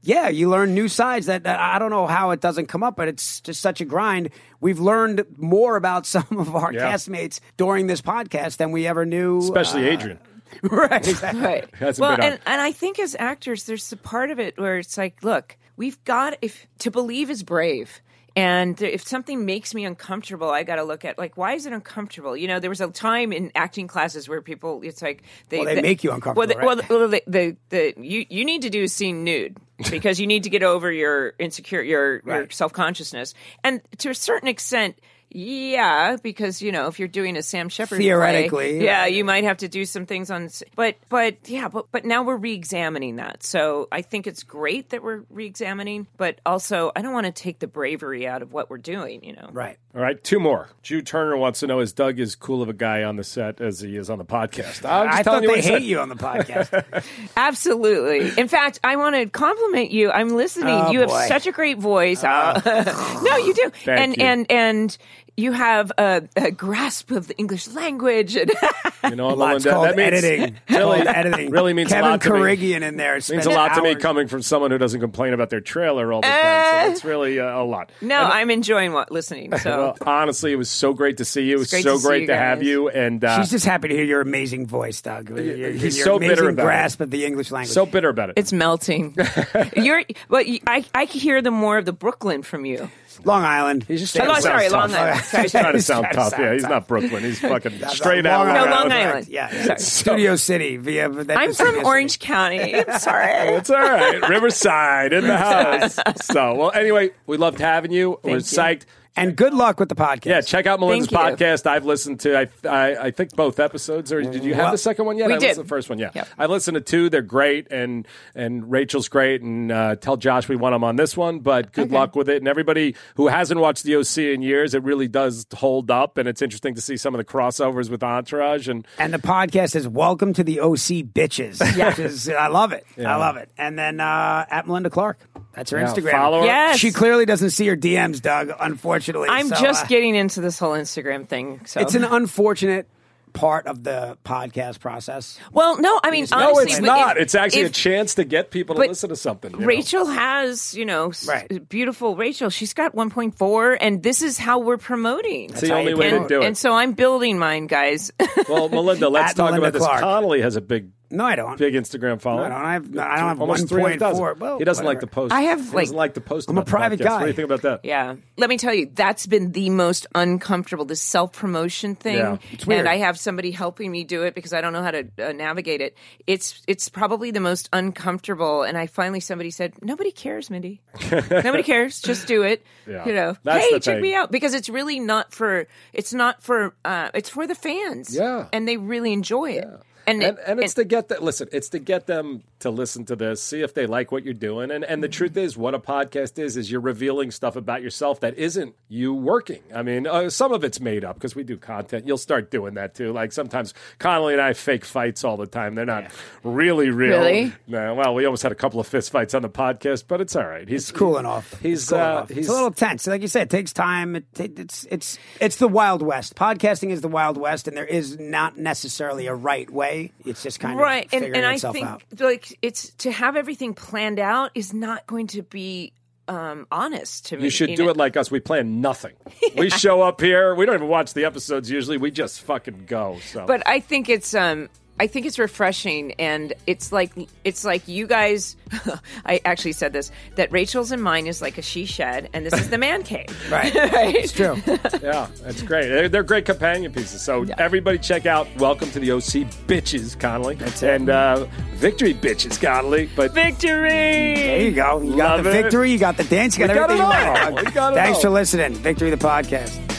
[SPEAKER 5] Yeah, you learn new sides that, that I don't know how it doesn't come up, but it's just such a grind. We've learned more about some of our
[SPEAKER 3] Yeah.
[SPEAKER 5] castmates during this podcast than we ever knew.
[SPEAKER 3] Especially
[SPEAKER 5] uh,
[SPEAKER 3] Adrian.
[SPEAKER 5] right. exactly.
[SPEAKER 1] right
[SPEAKER 3] Hasn't
[SPEAKER 1] well
[SPEAKER 3] been on.
[SPEAKER 1] and, and i think as actors there's a part of it where it's like look we've got if to believe is brave. And if something makes me uncomfortable, I got to look at like why is it uncomfortable? You know, there was a time in acting classes where people it's like they
[SPEAKER 5] Well, they make you uncomfortable,
[SPEAKER 1] Well, the,
[SPEAKER 5] right?
[SPEAKER 1] well, the, the, the, you you need to do a scene nude because you need to get over your insecure your, your self consciousness, and to a certain extent. Yeah, because you know if you're doing a Sam Shepard play,
[SPEAKER 5] Theoretically,
[SPEAKER 1] yeah,
[SPEAKER 5] yeah.
[SPEAKER 1] you might have to do some things on. But but yeah, but but now we're re-examining that. So I think it's great that we're re-examining, but also I don't want to take the bravery out of what we're doing. You know,
[SPEAKER 5] Right.
[SPEAKER 3] All right, two more. Drew Turner wants to know is Doug as cool of a guy on the set as he is on the podcast? I'm just
[SPEAKER 5] I thought
[SPEAKER 3] you
[SPEAKER 5] they
[SPEAKER 3] he said.
[SPEAKER 5] hate you on the podcast.
[SPEAKER 1] Absolutely. In fact, I want to compliment you. I'm listening.
[SPEAKER 5] Oh,
[SPEAKER 1] you have such a great voice. Uh, no, you do.
[SPEAKER 3] Thank
[SPEAKER 1] and
[SPEAKER 3] you.
[SPEAKER 1] and and you have a, a grasp of the English language. And
[SPEAKER 3] You know,
[SPEAKER 5] Well, it's
[SPEAKER 3] Melinda,
[SPEAKER 5] called
[SPEAKER 3] that means
[SPEAKER 5] editing.
[SPEAKER 3] Really,
[SPEAKER 5] editing.
[SPEAKER 3] really means
[SPEAKER 5] Kevin
[SPEAKER 3] a lot to me.
[SPEAKER 5] Corrigian in there.
[SPEAKER 3] means a lot to me coming from someone who doesn't complain about their trailer all the time. So it's really uh, a lot.
[SPEAKER 1] no, I'm enjoying what listening. So
[SPEAKER 3] Well, honestly, it was so great to see you. It was
[SPEAKER 1] great
[SPEAKER 3] so
[SPEAKER 1] to
[SPEAKER 3] great
[SPEAKER 1] you
[SPEAKER 3] to have you. And uh,
[SPEAKER 5] She's just happy to hear your amazing voice, Doug. Your, your,
[SPEAKER 3] he's
[SPEAKER 5] your
[SPEAKER 3] so bitter
[SPEAKER 5] amazing
[SPEAKER 3] about it.
[SPEAKER 5] grasp of the English language.
[SPEAKER 3] so bitter about it.
[SPEAKER 1] it's melting. You're, but you- I I can hear the more of the Brooklyn from you.
[SPEAKER 5] Long Island.
[SPEAKER 3] He's just
[SPEAKER 1] Oh,
[SPEAKER 3] trying to
[SPEAKER 1] sorry,
[SPEAKER 3] sound
[SPEAKER 1] Long
[SPEAKER 3] tough.
[SPEAKER 1] Island. Sorry,
[SPEAKER 3] He's trying to sound tough. yeah, he's not Brooklyn. He's fucking straight out.
[SPEAKER 1] No, Long Island.
[SPEAKER 5] Yeah, yeah. Studio City via. that
[SPEAKER 1] I'm from Orange
[SPEAKER 5] City.
[SPEAKER 1] County. I'm sorry.
[SPEAKER 3] It's all right. Riverside in the house. So, well, anyway, we loved having you. We're
[SPEAKER 1] you.
[SPEAKER 3] Psyched.
[SPEAKER 5] And good luck with the podcast.
[SPEAKER 3] Yeah, check out Melinda's
[SPEAKER 1] Thank you.
[SPEAKER 3] podcast. I've listened to, I, I, I think both episodes. Or did you have
[SPEAKER 5] Well,
[SPEAKER 3] the second one yet?
[SPEAKER 1] we
[SPEAKER 3] I
[SPEAKER 1] did.
[SPEAKER 3] listened to the first one. Yeah,
[SPEAKER 1] Yep.
[SPEAKER 3] I listened to two. They're great, and and Rachel's great. And uh, tell Josh we want him on this one. But good luck with it. And everybody who hasn't watched the OC in years, it really does hold up. And it's interesting to see some of the crossovers with Entourage. And
[SPEAKER 5] And the podcast is Welcome to the OC Bitches. Yeah. Which is, I love it. I love it. And then uh, at Melinda Clarke. That's her
[SPEAKER 3] Yeah,
[SPEAKER 5] Instagram.
[SPEAKER 3] follow her.
[SPEAKER 1] Yes.
[SPEAKER 5] She clearly doesn't see her DMs, Doug, unfortunately.
[SPEAKER 1] I'm
[SPEAKER 5] So,
[SPEAKER 1] just
[SPEAKER 5] uh,
[SPEAKER 1] getting into this whole Instagram thing. So
[SPEAKER 5] It's an unfortunate part of the podcast process.
[SPEAKER 1] well, no, I mean,
[SPEAKER 3] no,
[SPEAKER 1] honestly,
[SPEAKER 3] it's not.
[SPEAKER 1] if-
[SPEAKER 3] it's actually a chance to get people to listen to something. you know?
[SPEAKER 1] Rachel has, you know,
[SPEAKER 5] Right.
[SPEAKER 1] beautiful Rachel. She's got 1.4, and this is how we're promoting.
[SPEAKER 3] It's the only
[SPEAKER 5] you
[SPEAKER 3] way to do it.
[SPEAKER 1] and so I'm building mine, guys.
[SPEAKER 3] well, Melinda, let's
[SPEAKER 5] At
[SPEAKER 3] talk
[SPEAKER 5] Melinda
[SPEAKER 3] about this.
[SPEAKER 5] Clarke.
[SPEAKER 3] Connolly has a big,
[SPEAKER 5] No, I don't.
[SPEAKER 3] big Instagram follower.
[SPEAKER 5] No, I don't have. I don't have
[SPEAKER 3] Almost
[SPEAKER 5] one
[SPEAKER 3] three
[SPEAKER 5] point
[SPEAKER 3] dozen.
[SPEAKER 5] four. Well,
[SPEAKER 3] he doesn't like the post.
[SPEAKER 1] I have,
[SPEAKER 3] he
[SPEAKER 1] like-
[SPEAKER 3] doesn't like the post.
[SPEAKER 5] I'm a
[SPEAKER 3] about the
[SPEAKER 5] private
[SPEAKER 3] podcast.
[SPEAKER 5] guy.
[SPEAKER 3] What do you think about that?
[SPEAKER 1] yeah. Let me tell you, that's been the most uncomfortable, this self promotion thing.
[SPEAKER 3] Yeah.
[SPEAKER 5] It's weird.
[SPEAKER 1] And I have somebody helping me do it because I don't know how to uh, navigate it. It's it's probably the most uncomfortable. And I finally, somebody said, nobody cares, Mindy. nobody cares. Just do it.
[SPEAKER 3] Yeah.
[SPEAKER 1] You know,
[SPEAKER 3] That's
[SPEAKER 1] hey,
[SPEAKER 3] the
[SPEAKER 1] check
[SPEAKER 3] thing.
[SPEAKER 1] me out because it's really not for, it's not for, uh, it's for the fans.
[SPEAKER 3] Yeah.
[SPEAKER 1] And they really enjoy it. And,
[SPEAKER 3] And, and it's to get that. Listen, it's to get them to listen to this, see if they like what you're doing. And and the truth is, what a podcast is, is you're revealing stuff about yourself that isn't you working. I mean, uh, some of it's made up because we do content. You'll start doing that too. Like sometimes Connolly and I fake fights all the time. They're not really real.
[SPEAKER 1] Really?
[SPEAKER 3] No, well, we almost had a couple of fist fights on the podcast, but it's all right. He's
[SPEAKER 5] It's cooling off.
[SPEAKER 3] He's
[SPEAKER 5] It's cooling
[SPEAKER 3] uh,
[SPEAKER 5] off.
[SPEAKER 3] he's
[SPEAKER 5] It's a little tense. Like you said, it takes time. It, it, it's it's it's the Wild West. Podcasting is the Wild West, and there is not necessarily a right way. It's just kind
[SPEAKER 1] right
[SPEAKER 5] of
[SPEAKER 1] and, and i think
[SPEAKER 5] out.
[SPEAKER 1] like it's to have everything planned out is not going to be um honest to me
[SPEAKER 3] You should do
[SPEAKER 1] know?
[SPEAKER 3] it like us. We plan nothing. We show up here. We don't even watch the episodes usually. We just fucking go. So,
[SPEAKER 1] but i think it's um I think it's refreshing, and it's like it's like you guys. I actually said this that Rachel's and mine is like a she shed, and this is the man cave.
[SPEAKER 5] Right.
[SPEAKER 1] right?
[SPEAKER 5] It's true.
[SPEAKER 3] yeah, that's great. They're, they're great companion pieces. So everybody check out Welcome to the OC Bitches, Connolly. That's
[SPEAKER 5] it.
[SPEAKER 3] And uh, Victory Bitches, Connolly. But
[SPEAKER 1] Victory.
[SPEAKER 5] There you go. You got the
[SPEAKER 3] it.
[SPEAKER 5] victory. You got the dance. You got
[SPEAKER 3] We got
[SPEAKER 5] everything
[SPEAKER 3] it
[SPEAKER 5] you
[SPEAKER 3] all. We got it
[SPEAKER 5] Thanks
[SPEAKER 3] all.
[SPEAKER 5] for listening. Victory the podcast.